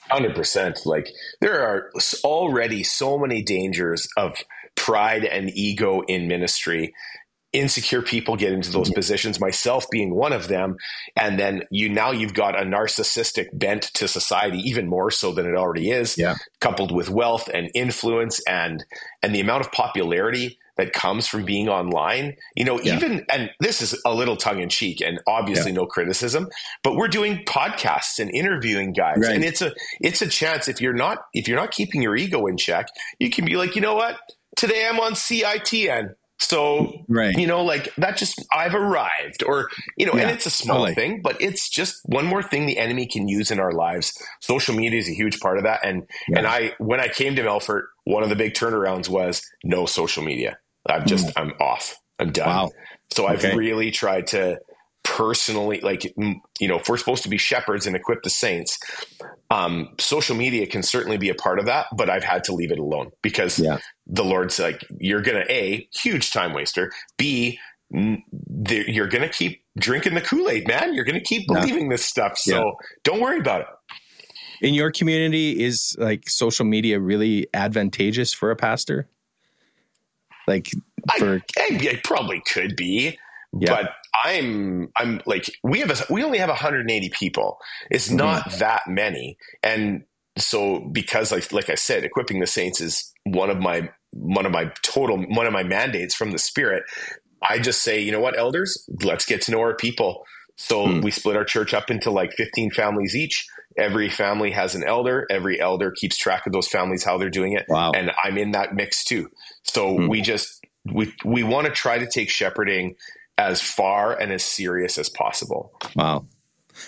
[SPEAKER 4] Hundred percent. Like there are already so many dangers of pride and ego in ministry insecure people get into those positions myself being one of them and then you now you've got a narcissistic bent to society even more so than it already is
[SPEAKER 1] yeah.
[SPEAKER 4] coupled with wealth and influence and and the amount of popularity that comes from being online you know yeah. even and this is a little tongue in cheek and obviously yeah. no criticism but we're doing podcasts and interviewing guys right. and it's a it's a chance if you're not if you're not keeping your ego in check you can be like you know what today i'm on CITN so, right. you know, like that just, I've arrived or, you know, yeah, and it's a small totally. thing, but it's just one more thing the enemy can use in our lives. Social media is a huge part of that. And, yeah. and I, when I came to Melfort, one of the big turnarounds was no social media. I'm just, mm. I'm off. I'm done. Wow. So I've okay. really tried to personally, like, you know, if we're supposed to be shepherds and equip the saints, um, social media can certainly be a part of that, but I've had to leave it alone because yeah the Lord's like, you're to A, huge time waster, B, you're going to keep drinking the Kool Aid, man. You're to keep believing yeah. this stuff. So yeah. don't worry about it.
[SPEAKER 1] In your community, is like social media really advantageous for a pastor? Like, for
[SPEAKER 4] I, I, I probably could be, yeah. but I'm I'm like we have a, we only have 180 people. It's mm-hmm. not that many, and so because like like I said, equipping the saints is one of my one of my total one of my mandates from the spirit i just say you know what elders let's get to know our people so hmm. we split our church up into like 15 families each every family has an elder every elder keeps track of those families how they're doing it
[SPEAKER 1] wow.
[SPEAKER 4] and i'm in that mix too so hmm. we just we we want to try to take shepherding as far and as serious as possible.
[SPEAKER 1] Wow.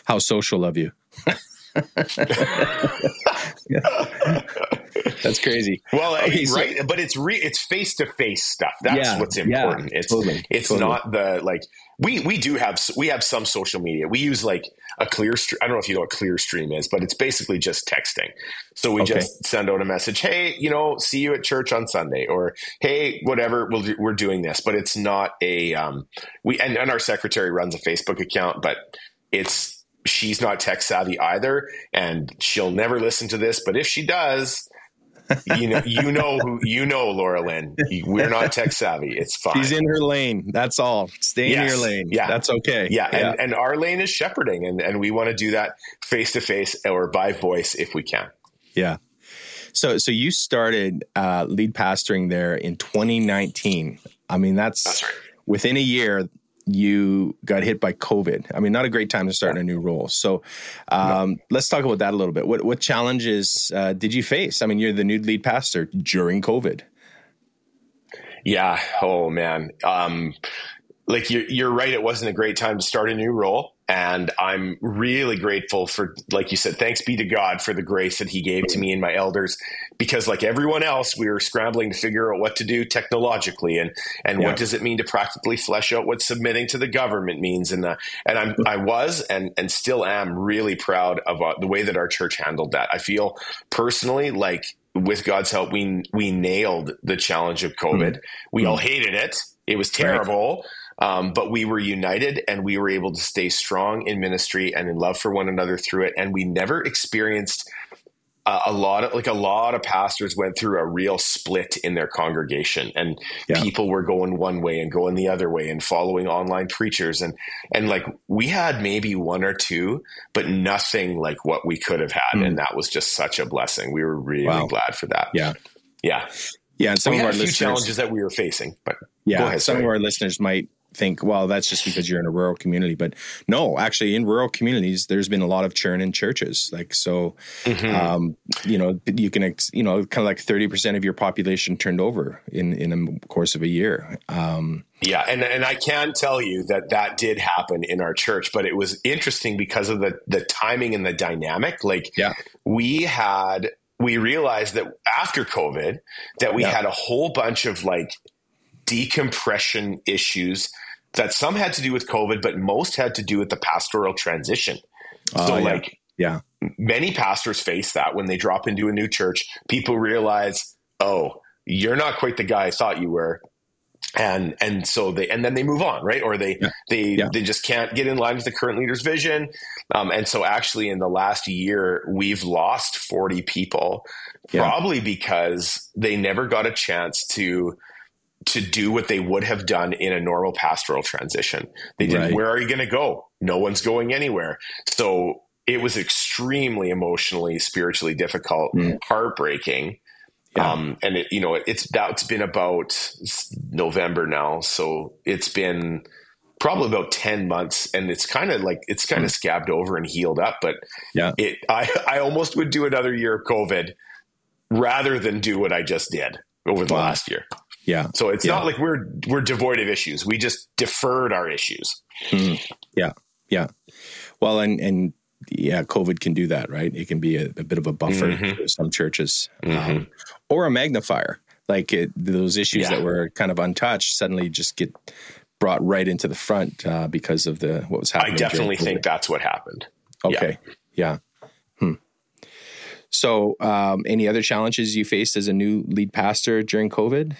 [SPEAKER 1] How social of you That's crazy.
[SPEAKER 4] Well, okay, right, so, but it's re, it's face to face stuff. That's yeah, what's important. Yeah, it's totally, it's totally. not the like we we do have we have some social media. We use like a clear. stream. I don't know if you know what Clearstream is, but it's basically just texting. So we okay. just send out a message. Hey, you know, see you at church on Sunday, or hey, whatever. we'll, we're doing this, but it's not a um we and, and our secretary runs a Facebook account, but it's she's not tech savvy either, and she'll never listen to this. But if she does, you know, you know who you know, Laura Lynn. We're not tech savvy. It's fine.
[SPEAKER 1] She's in her lane. That's all. Stay yes. in your lane. Yeah, that's okay.
[SPEAKER 4] Yeah, yeah. And, and our lane is shepherding, and and we want to do that face to face or by voice if we can.
[SPEAKER 1] Yeah. So so you started uh, lead pastoring there in 2019. I mean, that's,
[SPEAKER 4] that's right.
[SPEAKER 1] within a year you got hit by COVID. I mean, not a great time to start yeah. a new role. So um, no. let's talk about that a little bit. What what challenges uh, did you face? I mean, you're the new lead pastor during COVID.
[SPEAKER 4] Yeah. Oh man. Um, like you're, you're right. It wasn't a great time to start a new role. And I'm really grateful for, like you said, thanks be to God for the grace that He gave to me and my elders. Because, like everyone else, we were scrambling to figure out what to do technologically and and yeah. what does it mean to practically flesh out what submitting to the government means. And uh, and I'm I was and and still am really proud of uh, the way that our church handled that. I feel personally like with God's help, we we nailed the challenge of COVID. Mm. We all hated it. It was terrible. Right. Um, but we were united and we were able to stay strong in ministry and in love for one another through it. And we never experienced a lot of like a lot of pastors went through a real split in their congregation and yeah. people were going one way and going the other way and following online preachers and and like we had maybe one or two but nothing like what we could have had mm. and that was just such a blessing we were really wow. glad for that
[SPEAKER 1] yeah
[SPEAKER 4] yeah
[SPEAKER 1] yeah and some
[SPEAKER 4] we
[SPEAKER 1] of
[SPEAKER 4] our
[SPEAKER 1] listeners,
[SPEAKER 4] challenges that we were facing but
[SPEAKER 1] yeah ahead, some sorry. of our listeners might think, well, that's just because you're in a rural community. But no, actually, in rural communities, there's been a lot of churn in churches. Like, so, mm-hmm. um, you know, you can, you know, kind of like 30% of your population turned over in, in a course of a year. Um,
[SPEAKER 4] yeah. And, and I can tell you that that did happen in our church, but it was interesting because of the, the timing and the dynamic. Like, yeah. we had, we realized that after COVID, that we yeah. had a whole bunch of like decompression issues that some had to do with COVID, but most had to do with the pastoral transition. Uh, so, yeah. like,
[SPEAKER 1] yeah,
[SPEAKER 4] many pastors face that when they drop into a new church. People realize, oh, you're not quite the guy I thought you were. And and so they and then they move on, right? Or they yeah. they yeah. they just can't get in line with the current leader's vision. Um, and so actually in the last year, we've lost 40 people, probably because they never got a chance to to do what they would have done in a normal pastoral transition. They didn't, right. where are you going to go? No one's going anywhere. So it was extremely emotionally, spiritually difficult, mm. heartbreaking. Yeah. Um, and it, you know, it's that's been about November now. So it's been probably about 10 months and it's kind of like, it's kind of mm. scabbed over and healed up. But yeah, it, I, I almost would do another year of COVID rather than do what I just did over the wow. last year.
[SPEAKER 1] Yeah.
[SPEAKER 4] So it's
[SPEAKER 1] yeah.
[SPEAKER 4] not like we're we're devoid of issues. We just deferred our issues.
[SPEAKER 1] Mm. Yeah. Yeah. Well, and and yeah, COVID can do that, right? It can be a, a bit of a buffer mm-hmm. for some churches, mm-hmm. um, or a magnifier. Like it, those issues yeah. that were kind of untouched suddenly just get brought right into the front uh, because of the what was happening.
[SPEAKER 4] I definitely think that's what happened.
[SPEAKER 1] Okay. Yeah. yeah. Hmm. So, um, any other challenges you faced as a new lead pastor during COVID?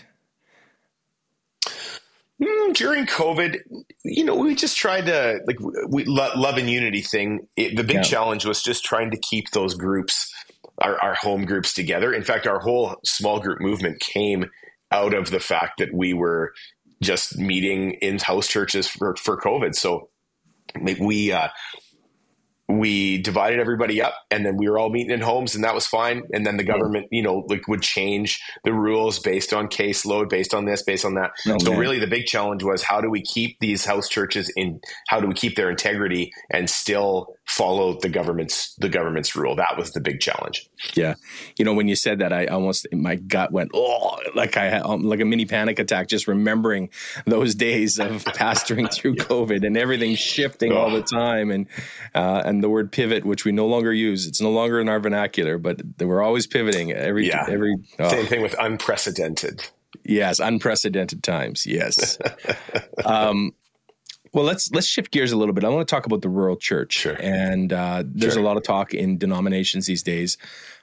[SPEAKER 4] Mm, during COVID, you know, we just tried to like we love and unity thing. It, the big yeah. challenge was just trying to keep those groups, our, our home groups together. In fact, our whole small group movement came out of the fact that we were just meeting in house churches for, for COVID. So we, uh, we divided everybody up and then we were all meeting in homes and that was fine. And then the government you know like would change the rules based on caseload based on this based on that. Oh, so man. really the big challenge was how do we keep these house churches in how do we keep their integrity and still follow the government's the government's rule that was the big challenge
[SPEAKER 1] yeah you know when you said that i almost my gut went oh like i had um, like a mini panic attack just remembering those days of pastoring through covid and everything shifting oh. all the time and uh, and the word pivot, which we no longer use. It's no longer in our vernacular, but we're always pivoting every yeah. every
[SPEAKER 4] oh. same thing with unprecedented.
[SPEAKER 1] Yes, unprecedented times. Yes. um, well, let's let's shift gears a little bit. I want to talk about the rural church,
[SPEAKER 4] sure.
[SPEAKER 1] and uh, there's sure. a lot of talk in denominations these days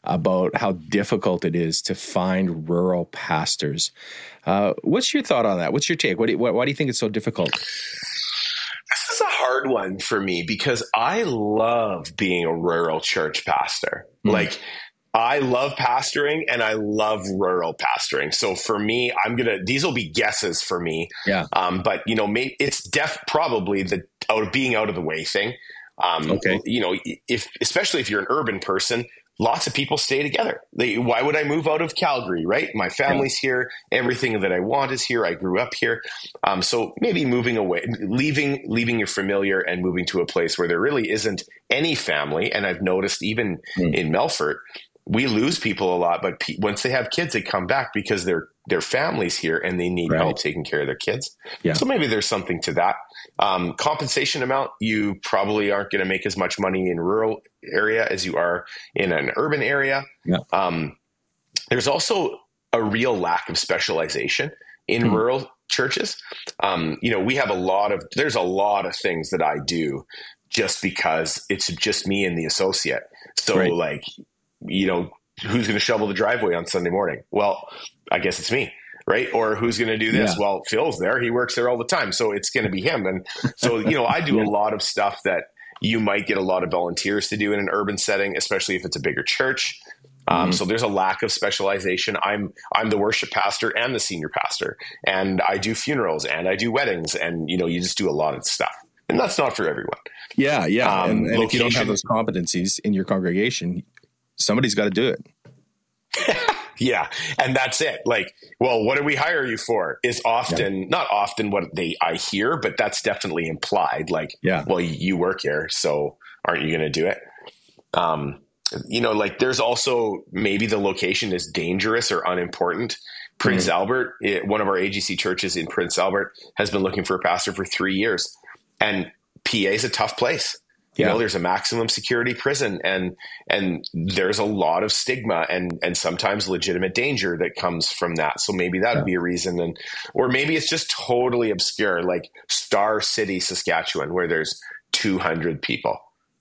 [SPEAKER 1] about how difficult it is to find rural pastors. Uh, what's your thought on that? What's your take? What do you, why do you think it's so difficult?
[SPEAKER 4] This is a hard one for me because I love being a rural church pastor. Mm. Like, I love pastoring and I love rural pastoring. So for me, I'm gonna these will be guesses for me.
[SPEAKER 1] Yeah.
[SPEAKER 4] Um, but you know, maybe it's def probably the out of being out of the way thing. Um, okay. You know, if especially if you're an urban person, lots of people stay together. They, why would I move out of Calgary, right? My family's yeah. here. Everything that I want is here. I grew up here. Um, so maybe moving away, leaving, leaving your familiar and moving to a place where there really isn't any family. And I've noticed even mm. in Melfort, we lose people a lot, but pe- once they have kids, they come back because their their families here and they need right. help taking care of their kids. Yeah. So maybe there's something to that. Um, compensation amount, you probably aren't going to make as much money in rural area as you are in an urban area.
[SPEAKER 1] Yeah.
[SPEAKER 4] Um, there's also a real lack of specialization in mm-hmm. rural churches. Um, you know, we have a lot of there's a lot of things that I do just because it's just me and the associate. So right. like you know, who's going to shovel the driveway on Sunday morning? Well, I guess it's me. Right. Or who's going to do this? Yeah. Well, Phil's there. He works there all the time. So it's going to be him. And so, you know, I do yeah. a lot of stuff that you might get a lot of volunteers to do in an urban setting, especially if it's a bigger church. Um, mm-hmm. So there's a lack of specialization. I'm I'm the worship pastor and the senior pastor, and I do funerals and I do weddings, and you know you just do a lot of stuff, and that's not for everyone.
[SPEAKER 1] Yeah, yeah. Um, and, and if you don't have those competencies in your congregation, somebody's got to do it.
[SPEAKER 4] Yeah. And that's it. Like, well, what do we hire you for? Is often, yeah. not often what they I hear, but that's definitely implied. Like, yeah. well, you work here, so aren't you going to do it? Um, you know, like there's also maybe the location is dangerous or unimportant. Prince mm-hmm. Albert, it, one of our AGC churches in Prince Albert, has been looking for a pastor for three years. And PA is a tough place. You yeah. know, there's a maximum security prison and and there's a lot of stigma and and sometimes legitimate danger that comes from that. So maybe that would yeah. be a reason and or maybe it's just totally obscure, like Star City, Saskatchewan, where there's 200 people.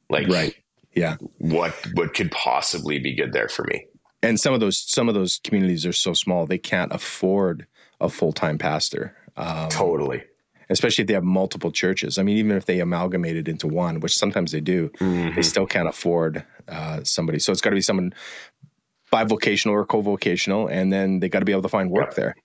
[SPEAKER 4] Like
[SPEAKER 1] right. Yeah.
[SPEAKER 4] What what could possibly be good there for me?
[SPEAKER 1] And some of those some of those communities are so small they can't afford a full time pastor.
[SPEAKER 4] Um, totally
[SPEAKER 1] especially if they have multiple churches. I mean, even if they amalgamate it into one, which sometimes they do, mm-hmm. they still can't afford uh, somebody. So it's got to be someone bivocational or co-vocational, and then they got to be able to find work there.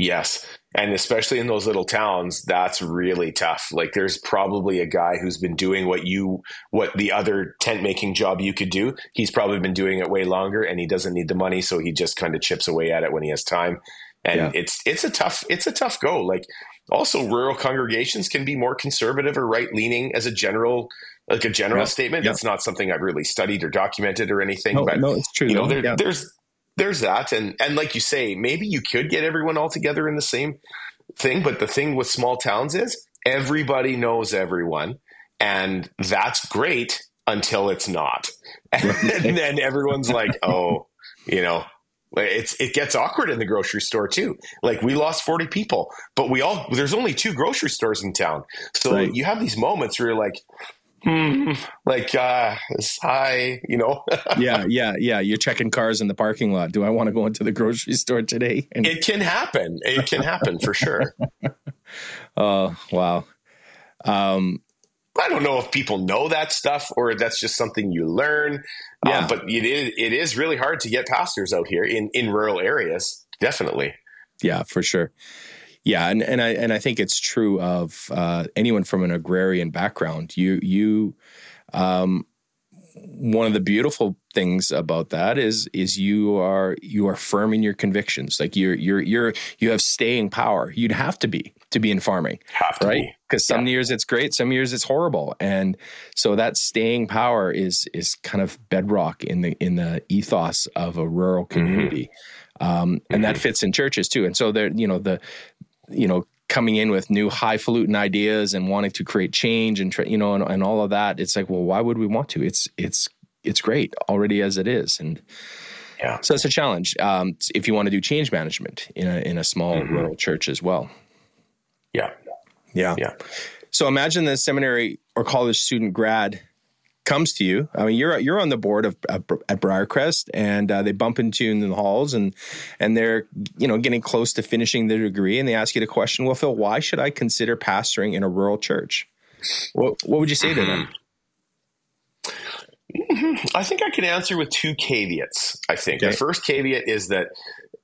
[SPEAKER 4] Yes. And especially in those little towns, that's really tough. Like there's probably a guy who's been doing what you, what the other tent making job you could do. He's probably been doing it way longer and he doesn't need the money. So he just kind of chips away at it when he has time. And yeah. it's, it's a tough, it's a tough go. Like also, rural congregations can be more conservative or right leaning as a general, like a general yeah. statement. Yeah. That's not something I've really studied or documented or anything.
[SPEAKER 1] No,
[SPEAKER 4] but
[SPEAKER 1] no, it's true.
[SPEAKER 4] You know, there, yeah. there's there's that, and and like you say, maybe you could get everyone all together in the same thing. But the thing with small towns is everybody knows everyone, and that's great until it's not, and then everyone's like, oh, you know, it's it gets awkward in the grocery store too. Like we lost 40 people, but we all there's only two grocery stores in town. So right. you have these moments where you're like, hmm, like uh hi, you know.
[SPEAKER 1] yeah, yeah, yeah. You're checking cars in the parking lot. Do I want to go into the grocery store today?
[SPEAKER 4] And- it can happen. It can happen for sure.
[SPEAKER 1] oh, wow. Um
[SPEAKER 4] I don't know if people know that stuff or that's just something you learn. Um, yeah. Um, but it is, it is really hard to get pastors out here in, in rural areas. Definitely.
[SPEAKER 1] Yeah, for sure. Yeah, and, and I and I think it's true of uh, anyone from an agrarian background. You you um, one of the beautiful things about that is is you are you are firm in your convictions like you're you're you're you have staying power you'd have to be to be in farming right because some yeah. years it's great some years it's horrible and so that staying power is is kind of bedrock in the in the ethos of a rural mm-hmm. community mm-hmm. um, and mm-hmm. that fits in churches too and so there you know the you know coming in with new highfalutin ideas and wanting to create change and you know and, and all of that it's like well why would we want to it's it's it's great already as it is and yeah so it's a challenge um, if you want to do change management in a in a small mm-hmm. rural church as well
[SPEAKER 4] yeah
[SPEAKER 1] yeah yeah so imagine the seminary or college student grad comes to you. I mean, you're you're on the board of at Briarcrest, and uh, they bump into you in the halls, and and they're you know getting close to finishing their degree, and they ask you the question, "Well, Phil, why should I consider pastoring in a rural church?" What what would you say to them?
[SPEAKER 4] Mm-hmm. I think I can answer with two caveats. I think okay. the first caveat is that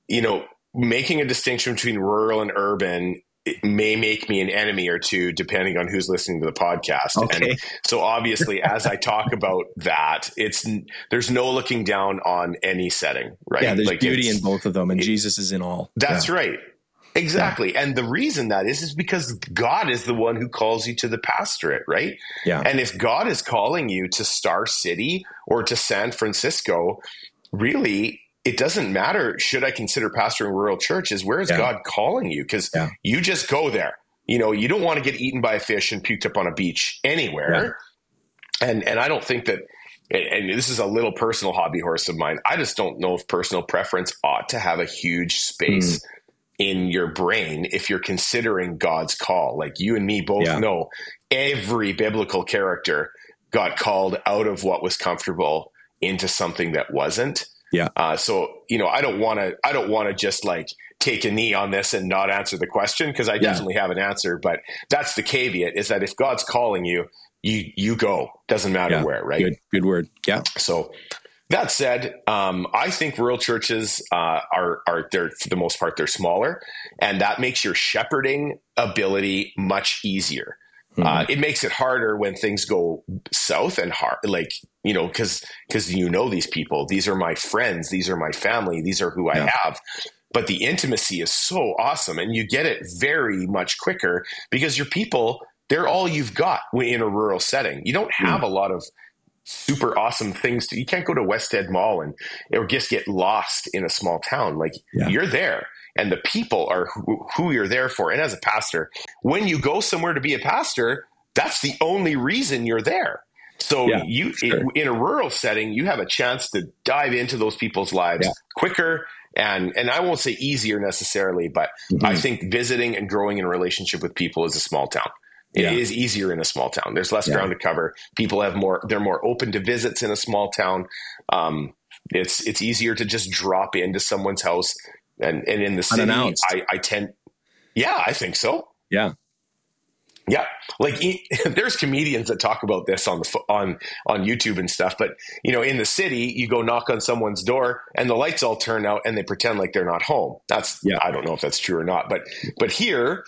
[SPEAKER 4] you know making a distinction between rural and urban it may make me an enemy or two depending on who's listening to the podcast. Okay. And so obviously as I talk about that, it's there's no looking down on any setting, right?
[SPEAKER 1] Yeah, there's like beauty in both of them and it, Jesus is in all.
[SPEAKER 4] That's yeah. right. Exactly. Yeah. And the reason that is is because God is the one who calls you to the pastorate, right?
[SPEAKER 1] Yeah.
[SPEAKER 4] And if God is calling you to Star City or to San Francisco, really it doesn't matter should I consider pastoring rural churches. Where is yeah. God calling you? Because yeah. you just go there. You know, you don't want to get eaten by a fish and puked up on a beach anywhere. Yeah. And and I don't think that and this is a little personal hobby horse of mine. I just don't know if personal preference ought to have a huge space mm. in your brain if you're considering God's call. Like you and me both know every biblical character got called out of what was comfortable into something that wasn't.
[SPEAKER 1] Yeah.
[SPEAKER 4] Uh, so you know, I don't want to. I don't want to just like take a knee on this and not answer the question because I yeah. definitely have an answer. But that's the caveat: is that if God's calling you, you you go. Doesn't matter yeah. where, right?
[SPEAKER 1] Good, good word. Yeah.
[SPEAKER 4] So that said, um, I think rural churches uh, are are they're for the most part they're smaller, and that makes your shepherding ability much easier. Mm-hmm. Uh, it makes it harder when things go south and hard, like you know, because because you know these people. These are my friends. These are my family. These are who yeah. I have. But the intimacy is so awesome, and you get it very much quicker because your people they're all you've got in a rural setting. You don't have mm. a lot of super awesome things. To, you can't go to West Ed Mall and or just get lost in a small town. Like yeah. you're there and the people are who, who you're there for. And as a pastor, when you go somewhere to be a pastor, that's the only reason you're there. So yeah, you sure. in, in, a rural setting, you have a chance to dive into those people's lives yeah. quicker and and I won't say easier necessarily, but mm-hmm. I think visiting and growing in a relationship with people is a small town. It yeah. is easier in a small town. There's less ground to cover. People have more. They're more open to visits in a small town. Um, it's it's easier to just drop into someone's house and and in the city, I, I tend, yeah, I think so.
[SPEAKER 1] Yeah,
[SPEAKER 4] yeah, like there's comedians that talk about this on the on on YouTube and stuff. But you know, in the city, you go knock on someone's door and the lights all turn out and they pretend like they're not home. That's yeah. I don't know if that's true or not. But but here,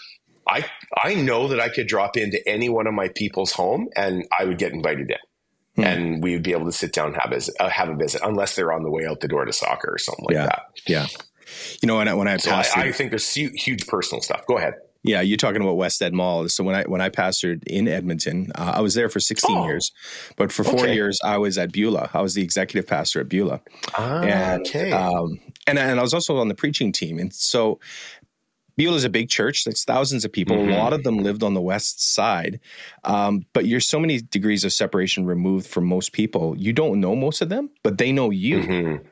[SPEAKER 4] I I know that I could drop into any one of my people's home and I would get invited in. Hmm. And we would be able to sit down and have a, uh, have a visit, unless they're on the way out the door to soccer or something like
[SPEAKER 1] yeah.
[SPEAKER 4] that.
[SPEAKER 1] Yeah. You know, when I, when I
[SPEAKER 4] so I, I think there's huge personal stuff. Go ahead.
[SPEAKER 1] Yeah, you're talking about West Ed Mall. So when I when I pastored in Edmonton, uh, I was there for 16 oh, years, but for four okay. years I was at Beulah. I was the executive pastor at Beulah,
[SPEAKER 4] ah, and, okay. Um,
[SPEAKER 1] and and I was also on the preaching team. And so Beulah is a big church. That's thousands of people. Mm-hmm. A lot of them lived on the west side, um, but you're so many degrees of separation removed from most people. You don't know most of them, but they know you. Mm-hmm.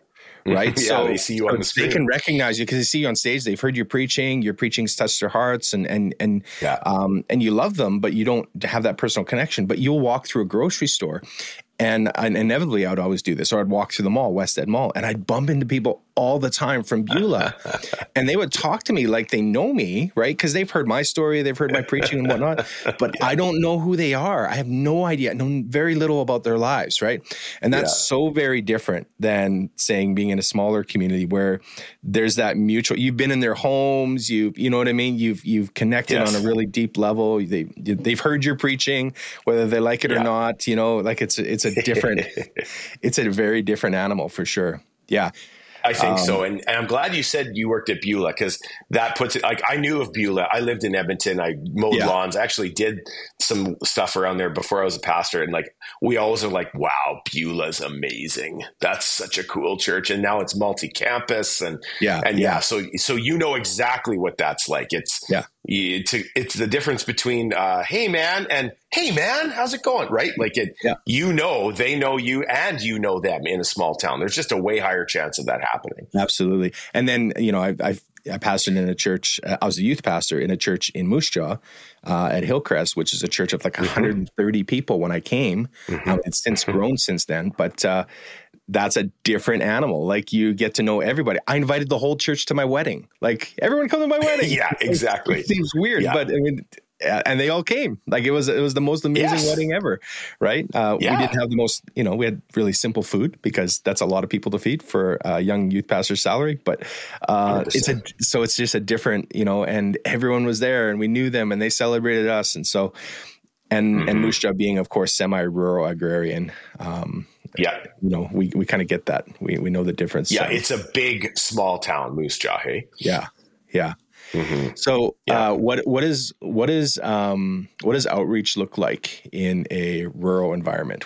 [SPEAKER 1] right?
[SPEAKER 4] yeah, so they see you on the screen.
[SPEAKER 1] They can recognize you because they see you on stage. They've heard your preaching. Your preaching's touched their hearts, and and and yeah. um, and you love them, but you don't have that personal connection. But you'll walk through a grocery store, and, and inevitably I would always do this, or I'd walk through the mall, West Ed Mall, and I'd bump into people all the time from Beulah. and they would talk to me like they know me, right? Because they've heard my story, they've heard my preaching and whatnot, but I don't know who they are. I have no idea, I know very little about their lives, right? And that's yeah. so very different than saying being in a smaller community where there's that mutual, you've been in their homes, you you know what I mean? You've you've connected yes. on a really deep level. They they've heard your preaching, whether they like it yeah. or not, you know, like it's it's a different it's a very different animal for sure. Yeah.
[SPEAKER 4] I think um, so. And, and, I'm glad you said you worked at Beulah because that puts it like I knew of Beulah. I lived in Edmonton. I mowed yeah. lawns. I actually did some stuff around there before I was a pastor. And like, we always are like, wow, Beulah's amazing. That's such a cool church. And now it's multi campus. And yeah, and yeah. yeah. So, so you know exactly what that's like. It's, yeah, it's, it's the difference between, uh, hey man, and hey man, how's it going? Right? Like it, yeah. you know, they know you and you know them in a small town. There's just a way higher chance of that happening.
[SPEAKER 1] Absolutely. And then, you know, I've, I've I pastored in a church. Uh, I was a youth pastor in a church in Moose Jaw uh, at Hillcrest, which is a church of like 130 mm-hmm. people when I came. Mm-hmm. Um, it's since mm-hmm. grown since then, but uh, that's a different animal. Like you get to know everybody. I invited the whole church to my wedding. Like everyone come to my wedding.
[SPEAKER 4] yeah, exactly.
[SPEAKER 1] It seems weird, yeah. but I mean, and they all came. Like it was it was the most amazing yes. wedding ever, right? Uh, yeah. We didn't have the most, you know, we had really simple food because that's a lot of people to feed for a young youth pastor's salary. But uh, it's a so it's just a different, you know, and everyone was there and we knew them and they celebrated us, and so and mm-hmm. and Jaw being, of course, semi-rural agrarian. Um,
[SPEAKER 4] yeah,
[SPEAKER 1] you know, we we kind of get that. We we know the difference.
[SPEAKER 4] Yeah, so. it's a big small town, Moose Jaw. Hey.
[SPEAKER 1] Yeah, yeah. Mm-hmm. So, yeah. uh, what what is what is um, what does outreach look like in a rural environment?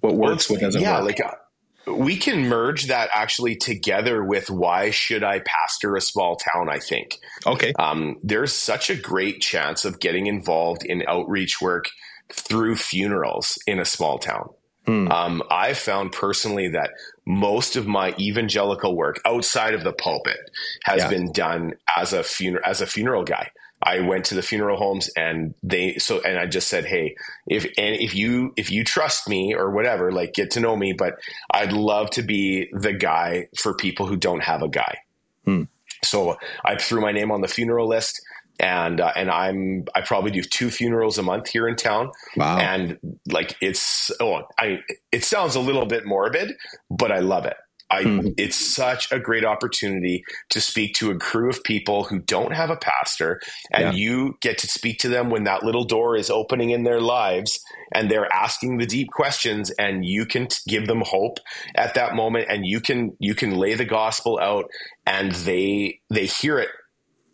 [SPEAKER 1] What works? Well, what doesn't yeah, work?
[SPEAKER 4] like uh, we can merge that actually together with why should I pastor a small town? I think.
[SPEAKER 1] Okay.
[SPEAKER 4] Um, there's such a great chance of getting involved in outreach work through funerals in a small town. Hmm. Um, I've found personally that most of my evangelical work outside of the pulpit has yeah. been done as a funeral as a funeral guy. I went to the funeral homes and they so and I just said, hey, if and if you if you trust me or whatever, like get to know me, but I'd love to be the guy for people who don't have a guy. Hmm. So I threw my name on the funeral list and uh, and I'm I probably do two funerals a month here in town. Wow. And like it's oh I it sounds a little bit morbid, but I love it. I, mm-hmm. it's such a great opportunity to speak to a crew of people who don't have a pastor, and yeah. you get to speak to them when that little door is opening in their lives, and they're asking the deep questions, and you can t- give them hope at that moment, and you can you can lay the gospel out, and they they hear it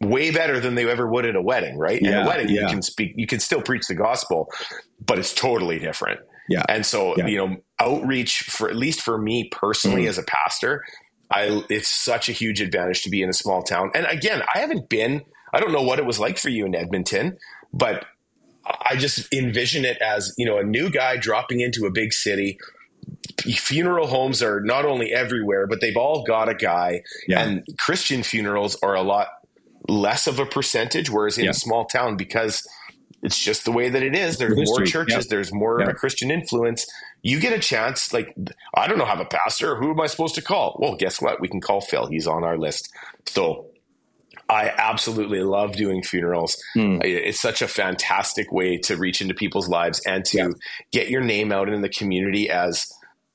[SPEAKER 4] way better than they ever would at a wedding, right? Yeah, at a wedding, yeah. you can speak, you can still preach the gospel, but it's totally different.
[SPEAKER 1] Yeah.
[SPEAKER 4] And so, yeah. you know, outreach for at least for me personally mm. as a pastor, I it's such a huge advantage to be in a small town. And again, I haven't been, I don't know what it was like for you in Edmonton, but I just envision it as, you know, a new guy dropping into a big city. Funeral homes are not only everywhere, but they've all got a guy. Yeah. And Christian funerals are a lot less of a percentage, whereas in yeah. a small town, because it's just the way that it is. There's more churches. Yep. There's more yep. of a Christian influence. You get a chance. Like I don't know, have a pastor. Who am I supposed to call? Well, guess what? We can call Phil. He's on our list. So I absolutely love doing funerals. Mm. It's such a fantastic way to reach into people's lives and to yeah. get your name out in the community as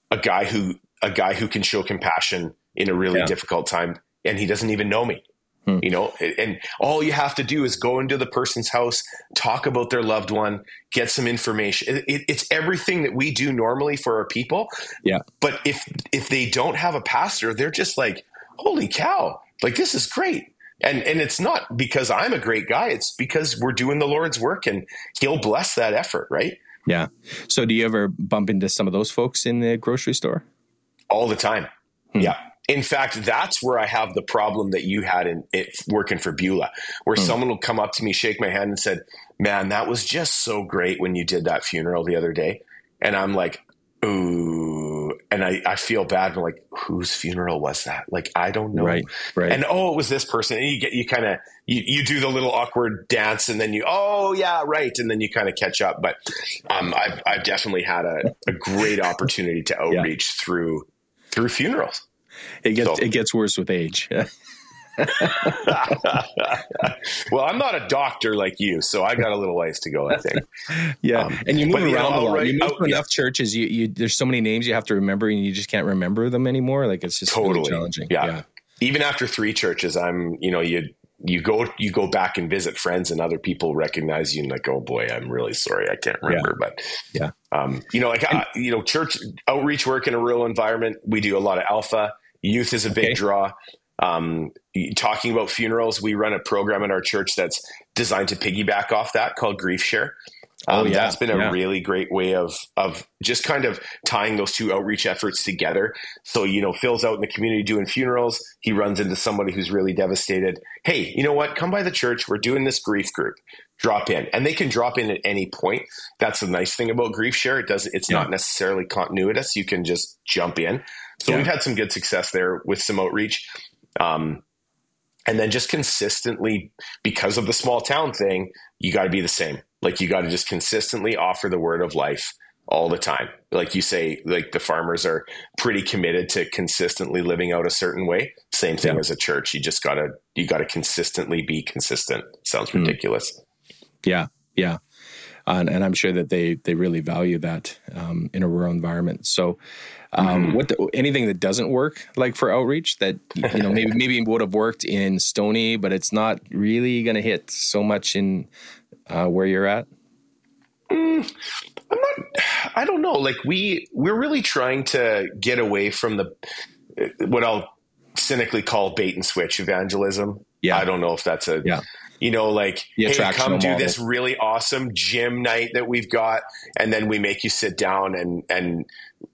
[SPEAKER 4] a guy who a guy who can show compassion in a really difficult time and he doesn't even know me. Hmm. You know, and all you have to do is go into the person's house, talk about their loved one, get some information. It, it, it's everything that we do normally for our people.
[SPEAKER 1] Yeah.
[SPEAKER 4] But if if they don't have a pastor, they're just like, "Holy cow! Like this is great." And and it's not because I'm a great guy. It's because we're doing the Lord's work, and He'll bless that effort, right?
[SPEAKER 1] Yeah. So, do you ever bump into some of those folks in the grocery store?
[SPEAKER 4] All the time. Hmm. Yeah in fact, that's where I have the problem that you had in it working for Beulah, where mm. someone will come up to me, shake my hand, and said, "Man, that was just so great when you did that funeral the other day." And I'm like, "Ooh," and I, I feel bad. I'm like, "Whose funeral was that?" Like, I don't know.
[SPEAKER 1] Right. Right.
[SPEAKER 4] And oh, it was this person. And you get you kind of you, you do the little awkward dance, and then you, oh yeah, right, and then you kind of catch up. But um, I've I've definitely had a, a great opportunity to outreach yeah. through through funerals.
[SPEAKER 1] It gets so. it gets worse with age.
[SPEAKER 4] well, I'm not a doctor like you, so I got a little ways to go. I think.
[SPEAKER 1] yeah, um, and you move around know, a lot. Right, you move to enough yeah. churches. You, you there's so many names you have to remember, and you just can't remember them anymore. Like it's just totally really challenging.
[SPEAKER 4] Yeah. yeah. Even after three churches, I'm you know you you go you go back and visit friends and other people recognize you and like oh boy i'm really sorry i can't remember
[SPEAKER 1] yeah.
[SPEAKER 4] but
[SPEAKER 1] yeah
[SPEAKER 4] um, you know like and, you know church outreach work in a rural environment we do a lot of alpha Youth is a big okay. draw. Um, talking about funerals, we run a program in our church that's designed to piggyback off that called Grief Share. Oh, um, oh, yeah. That's been a yeah. really great way of of just kind of tying those two outreach efforts together. So you know, Phil's out in the community doing funerals. He runs into somebody who's really devastated. Hey, you know what? Come by the church. We're doing this grief group. Drop in, and they can drop in at any point. That's the nice thing about Grief Share. It does. It's yeah. not necessarily continuous. You can just jump in. So yeah. we've had some good success there with some outreach. Um, and then just consistently, because of the small town thing, you got to be the same. Like you got to just consistently offer the word of life all the time. Like you say, like the farmers are pretty committed to consistently living out a certain way. Same thing yeah. as a church. You just gotta you gotta consistently be consistent. Sounds hmm. ridiculous.
[SPEAKER 1] Mm. Yeah, yeah. Uh, and I'm sure that they they really value that um, in a rural environment. So, um, mm-hmm. what the, anything that doesn't work like for outreach that you know maybe maybe would have worked in Stony, but it's not really going to hit so much in uh, where you're at.
[SPEAKER 4] Mm, I'm not. I don't know. Like we we're really trying to get away from the what I'll cynically call bait and switch evangelism. Yeah, I don't know if that's a
[SPEAKER 1] yeah
[SPEAKER 4] you know, like, hey, come do this really awesome gym night that we've got, and then we make you sit down and and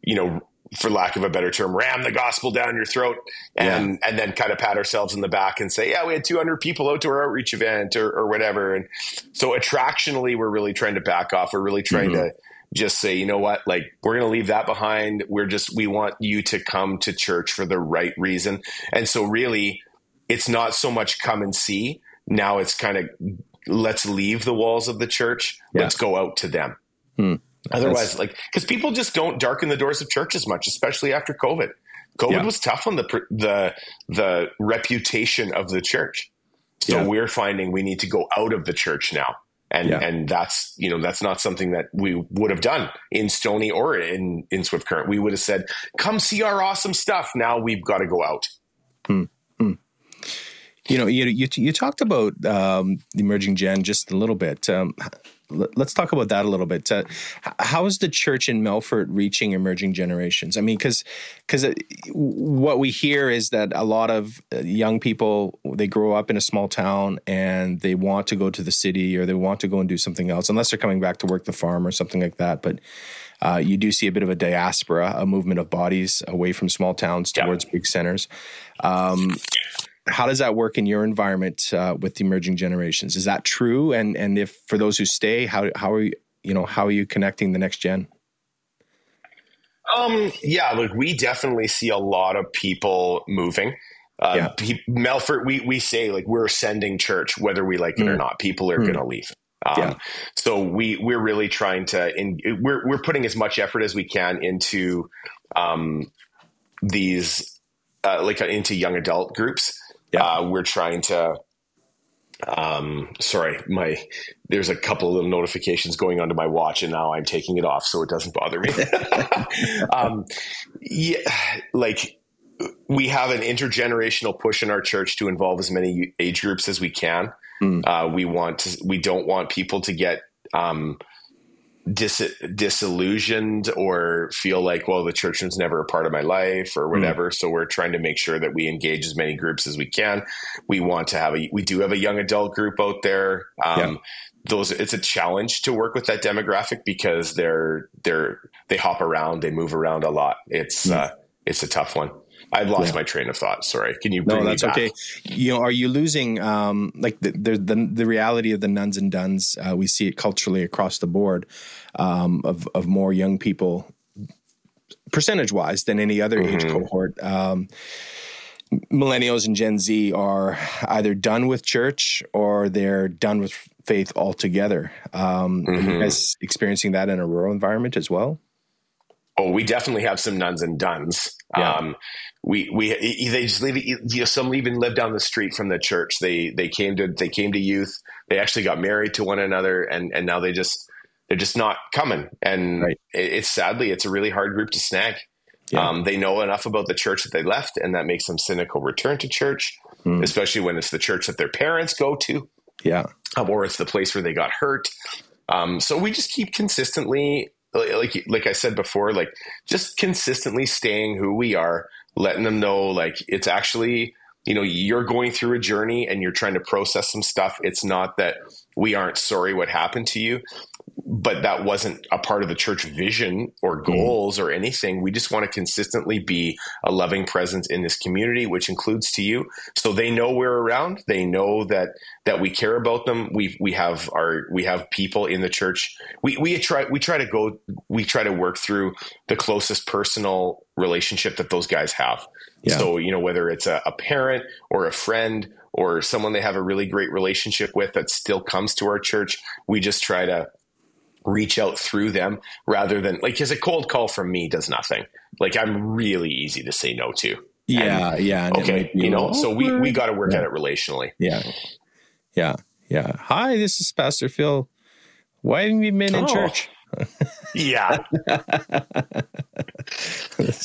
[SPEAKER 4] you know, for lack of a better term, ram the gospel down your throat, and yeah. and then kind of pat ourselves in the back and say, yeah, we had 200 people out to our outreach event or, or whatever. And so attractionally, we're really trying to back off. We're really trying mm-hmm. to just say, you know what, like we're going to leave that behind. We're just, we want you to come to church for the right reason. And so really, it's not so much come and see now it's kind of let's leave the walls of the church. Yeah. Let's go out to them. Hmm. Otherwise, That's... like because people just don't darken the doors of church as much, especially after COVID. COVID yeah. was tough on the the the reputation of the church. So yeah. we're finding we need to go out of the church now And, yeah. and that's, you know, that's not something that we would have done in Stony or in, in Swift Current. We would have said, come see our awesome stuff. Now we've got to go out. Hmm.
[SPEAKER 1] Hmm. You know, you, you, you talked about um, the emerging gen just a little bit. Um, let's talk about that a little bit. Uh, how is the church in Melfort reaching emerging generations? I mean, because because uh, what we hear is that a lot of uh, young people they grow up in a small town and they want to go to the city or they want to go and do something else, unless they're coming back to work the farm or something like that. But uh, you do see a bit of a diaspora, a movement of bodies away from small towns towards yeah. big centers. Um, how does that work in your environment uh, with the emerging generations? Is that true? And and if for those who stay, how how are you you know how are you connecting the next gen?
[SPEAKER 4] Um, yeah, look, we definitely see a lot of people moving. Uh, yeah. Pe- Melfort, we we say like we're sending church, whether we like it mm. or not. People are mm. going to leave. Um, yeah. So we we're really trying to, in, we're we're putting as much effort as we can into um, these uh, like into young adult groups yeah. Uh, we're trying to um sorry my there's a couple of little notifications going onto my watch and now i'm taking it off so it doesn't bother me um yeah like we have an intergenerational push in our church to involve as many age groups as we can mm. uh, we want to we don't want people to get um dis- disillusioned or feel like, well, the church was never a part of my life or whatever. Mm. So we're trying to make sure that we engage as many groups as we can. We want to have a, we do have a young adult group out there. Um, yeah. Those, it's a challenge to work with that demographic because they're, they're, they hop around, they move around a lot. It's, mm. uh, it's a tough one. I've lost yeah. my train of thought. Sorry. Can you? no, that's okay.
[SPEAKER 1] You know, are you losing um, like the, the, the the reality of the nones and dones? Uh, we see it culturally across the board um, of of more young people, percentage wise, than any other mm-hmm. age cohort. Um, millennials and Gen Z are either done with church or they're done with faith altogether. Um, mm-hmm. Are you guys experiencing that in a rural environment as well?
[SPEAKER 4] Oh, we definitely have some nones and dones. Yeah. Um, we we they just leave you know some even live down the street from the church. They they came to they came to youth. They actually got married to one another, and and now they just they're just not coming. And right. it, it's sadly it's a really hard group to snag. Yeah. Um, they know enough about the church that they left, and that makes them cynical return to church, mm. especially when it's the church that their parents go to.
[SPEAKER 1] Yeah,
[SPEAKER 4] or it's the place where they got hurt. Um, so we just keep consistently like like I said before, like just consistently staying who we are, letting them know like it's actually you know you're going through a journey and you're trying to process some stuff. It's not that we aren't sorry what happened to you but that wasn't a part of the church vision or mm-hmm. goals mm. or anything. We just want to consistently be a loving presence in this community, which includes to you. So they know we're around. They know that that we care about them. We we have our we have people in the church. We we try we try to go we try to work through the closest personal relationship that those guys have. Yeah. So you know whether it's a, a parent or a friend or someone they have a really great relationship with that still comes to our church, we just try to reach out through them rather than like because a cold call from me does nothing. Like I'm really easy to say no to.
[SPEAKER 1] Yeah, and, yeah.
[SPEAKER 4] Okay, you know, so we we got to work yeah. at it relationally.
[SPEAKER 1] Yeah, yeah, yeah. Hi, this is Pastor Phil. Why haven't you been in oh. church?
[SPEAKER 4] Yeah.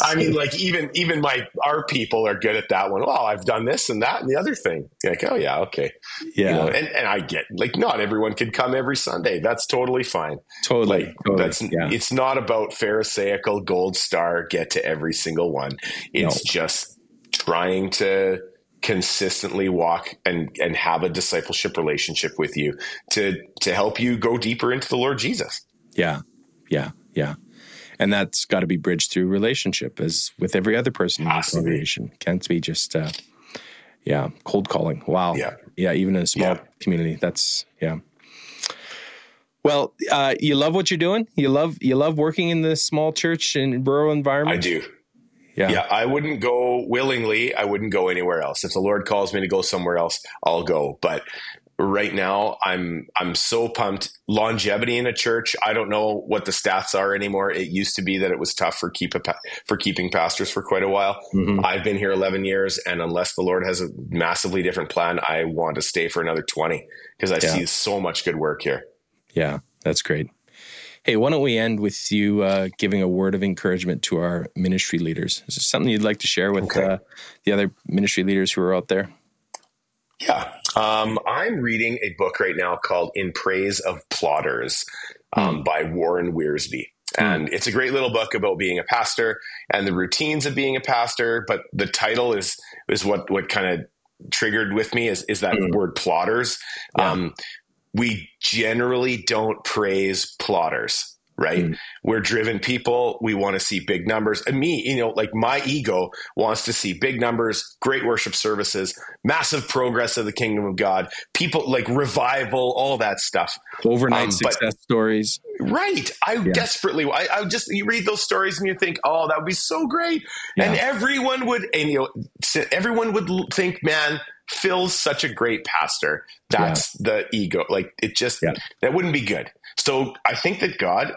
[SPEAKER 4] I mean, like even even my our people are good at that one. Oh, I've done this and that and the other thing. You're like, oh yeah, okay,
[SPEAKER 1] yeah. You
[SPEAKER 4] know, and and I get like not everyone can come every Sunday. That's totally fine.
[SPEAKER 1] Totally.
[SPEAKER 4] Like,
[SPEAKER 1] totally.
[SPEAKER 4] That's yeah. it's not about Pharisaical gold star get to every single one. It's no. just trying to consistently walk and and have a discipleship relationship with you to to help you go deeper into the Lord Jesus.
[SPEAKER 1] Yeah. Yeah. Yeah. And that's got to be bridged through relationship as with every other person in the congregation. Can't be just, uh, yeah, cold calling. Wow.
[SPEAKER 4] Yeah.
[SPEAKER 1] Yeah. Even in a small yeah. community, that's, yeah. Well, uh, you love what you're doing. You love you love working in this small church and rural environment.
[SPEAKER 4] I do. Yeah. Yeah. I wouldn't go willingly. I wouldn't go anywhere else. If the Lord calls me to go somewhere else, I'll go. But right now i'm i'm so pumped longevity in a church i don't know what the stats are anymore it used to be that it was tough for keep a, for keeping pastors for quite a while mm-hmm. i've been here 11 years and unless the lord has a massively different plan i want to stay for another 20 because i yeah. see so much good work here
[SPEAKER 1] Yeah, that's great. Hey, why don't we end with you uh, giving a word of encouragement to our ministry leaders? Is there something you'd like to share with okay. uh, the other ministry leaders who are out there?
[SPEAKER 4] Yeah. Um, I'm reading a book right now called In Praise of Plodders um, mm. by Warren Wiersbe. Hmm. And it's a great little book about being a pastor and the routines of being a pastor. But the title is is what what kind of triggered with me is is that mm. word plodders. Yeah. Um, we generally don't praise plodders right? Mm. We're driven people. We want to see big numbers. And me, you know, like my ego wants to see big numbers, great worship services, massive progress of the kingdom of God, people like revival, all that stuff.
[SPEAKER 1] Overnight um, success but, stories.
[SPEAKER 4] Right. I yeah. desperately, I, I, just, you read those stories and you think, oh, that would be so great. Yeah. And everyone would, and you know, everyone would think, man, Phil's such a great pastor. That's yeah. the ego. Like it just, that wouldn't be good. So I think that God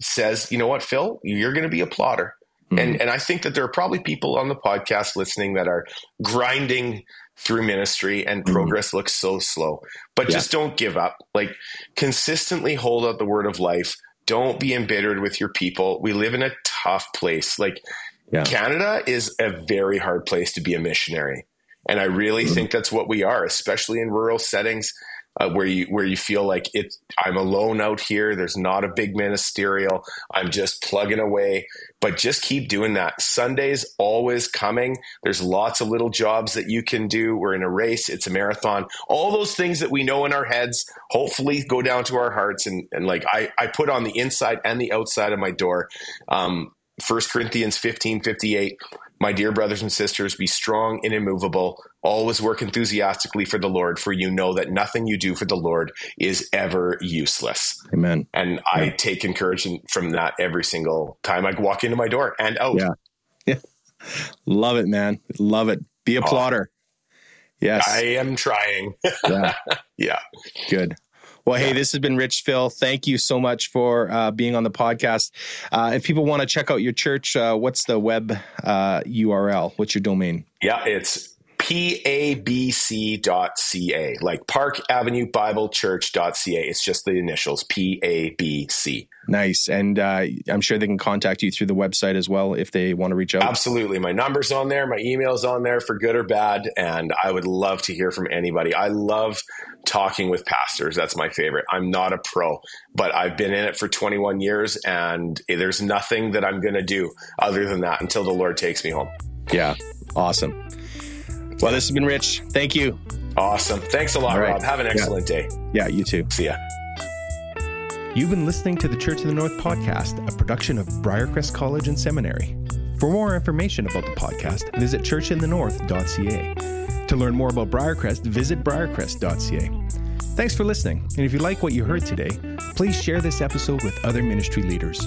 [SPEAKER 4] says, you know what, Phil, you're going to be a plodder. Mm-hmm. And, and I think that there are probably people on the podcast listening that are grinding through ministry and mm-hmm. progress looks so slow. But yeah. just don't give up. Like consistently hold out the word of life. Don't be embittered with your people. We live in a tough place. Like yeah. Canada is a very hard place to be a missionary. And I really mm-hmm. think that's what we are, especially in rural settings uh, where you where you feel like it I'm alone out here. There's not a big ministerial. I'm just plugging away. But just keep doing that. Sunday's always coming. There's lots of little jobs that you can do. We're in a race. It's a marathon. All those things that we know in our heads hopefully go down to our hearts. And and like I I put on the inside and the outside of my door um 1 Corinthians 15 58 my dear brothers and sisters, be strong and immovable. Always work enthusiastically for the Lord, for you know that nothing you do for the Lord is ever useless.
[SPEAKER 1] Amen.
[SPEAKER 4] And I take encouragement from that every single time I walk into my door and out.
[SPEAKER 1] Yeah. Yeah. Love it, man. Love it. Be a oh, plodder. Yes.
[SPEAKER 4] I am trying. yeah. yeah.
[SPEAKER 1] Good. Well, hey, this has been Rich Phil. Thank you so much for uh, being on the podcast. Uh, if people want to check out your church, uh, what's the web URL? Uh, what's your domain?
[SPEAKER 4] Yeah, it's pabc.ca, like Park Avenue Bible Church.ca. It's just the initials, PABC.
[SPEAKER 1] Nice. And uh, I'm sure they can contact you through the website as well if they want to reach out.
[SPEAKER 4] Absolutely. My number's on there, my email's on there for good or bad. And I would love to hear from anybody. I love talking with pastors. That's my favorite. I'm not a pro, but I've been in it for 21 years and there's nothing that I'm going to do other than that until the Lord takes me home.
[SPEAKER 1] Yeah. Awesome. Well, this has been Rich. Thank you.
[SPEAKER 4] Awesome. Thanks a lot, right. Rob. Have an excellent
[SPEAKER 1] yeah.
[SPEAKER 4] day.
[SPEAKER 1] Yeah, you too.
[SPEAKER 4] See ya.
[SPEAKER 5] You've been listening to the Church of the North podcast, a production of Briarcrest College and Seminary. For more information about the podcast, visit churchinthenorth.ca. To learn more about Briarcrest, visit briarcrest.ca. Thanks for listening, and if you like what you heard today, please share this episode with other ministry leaders.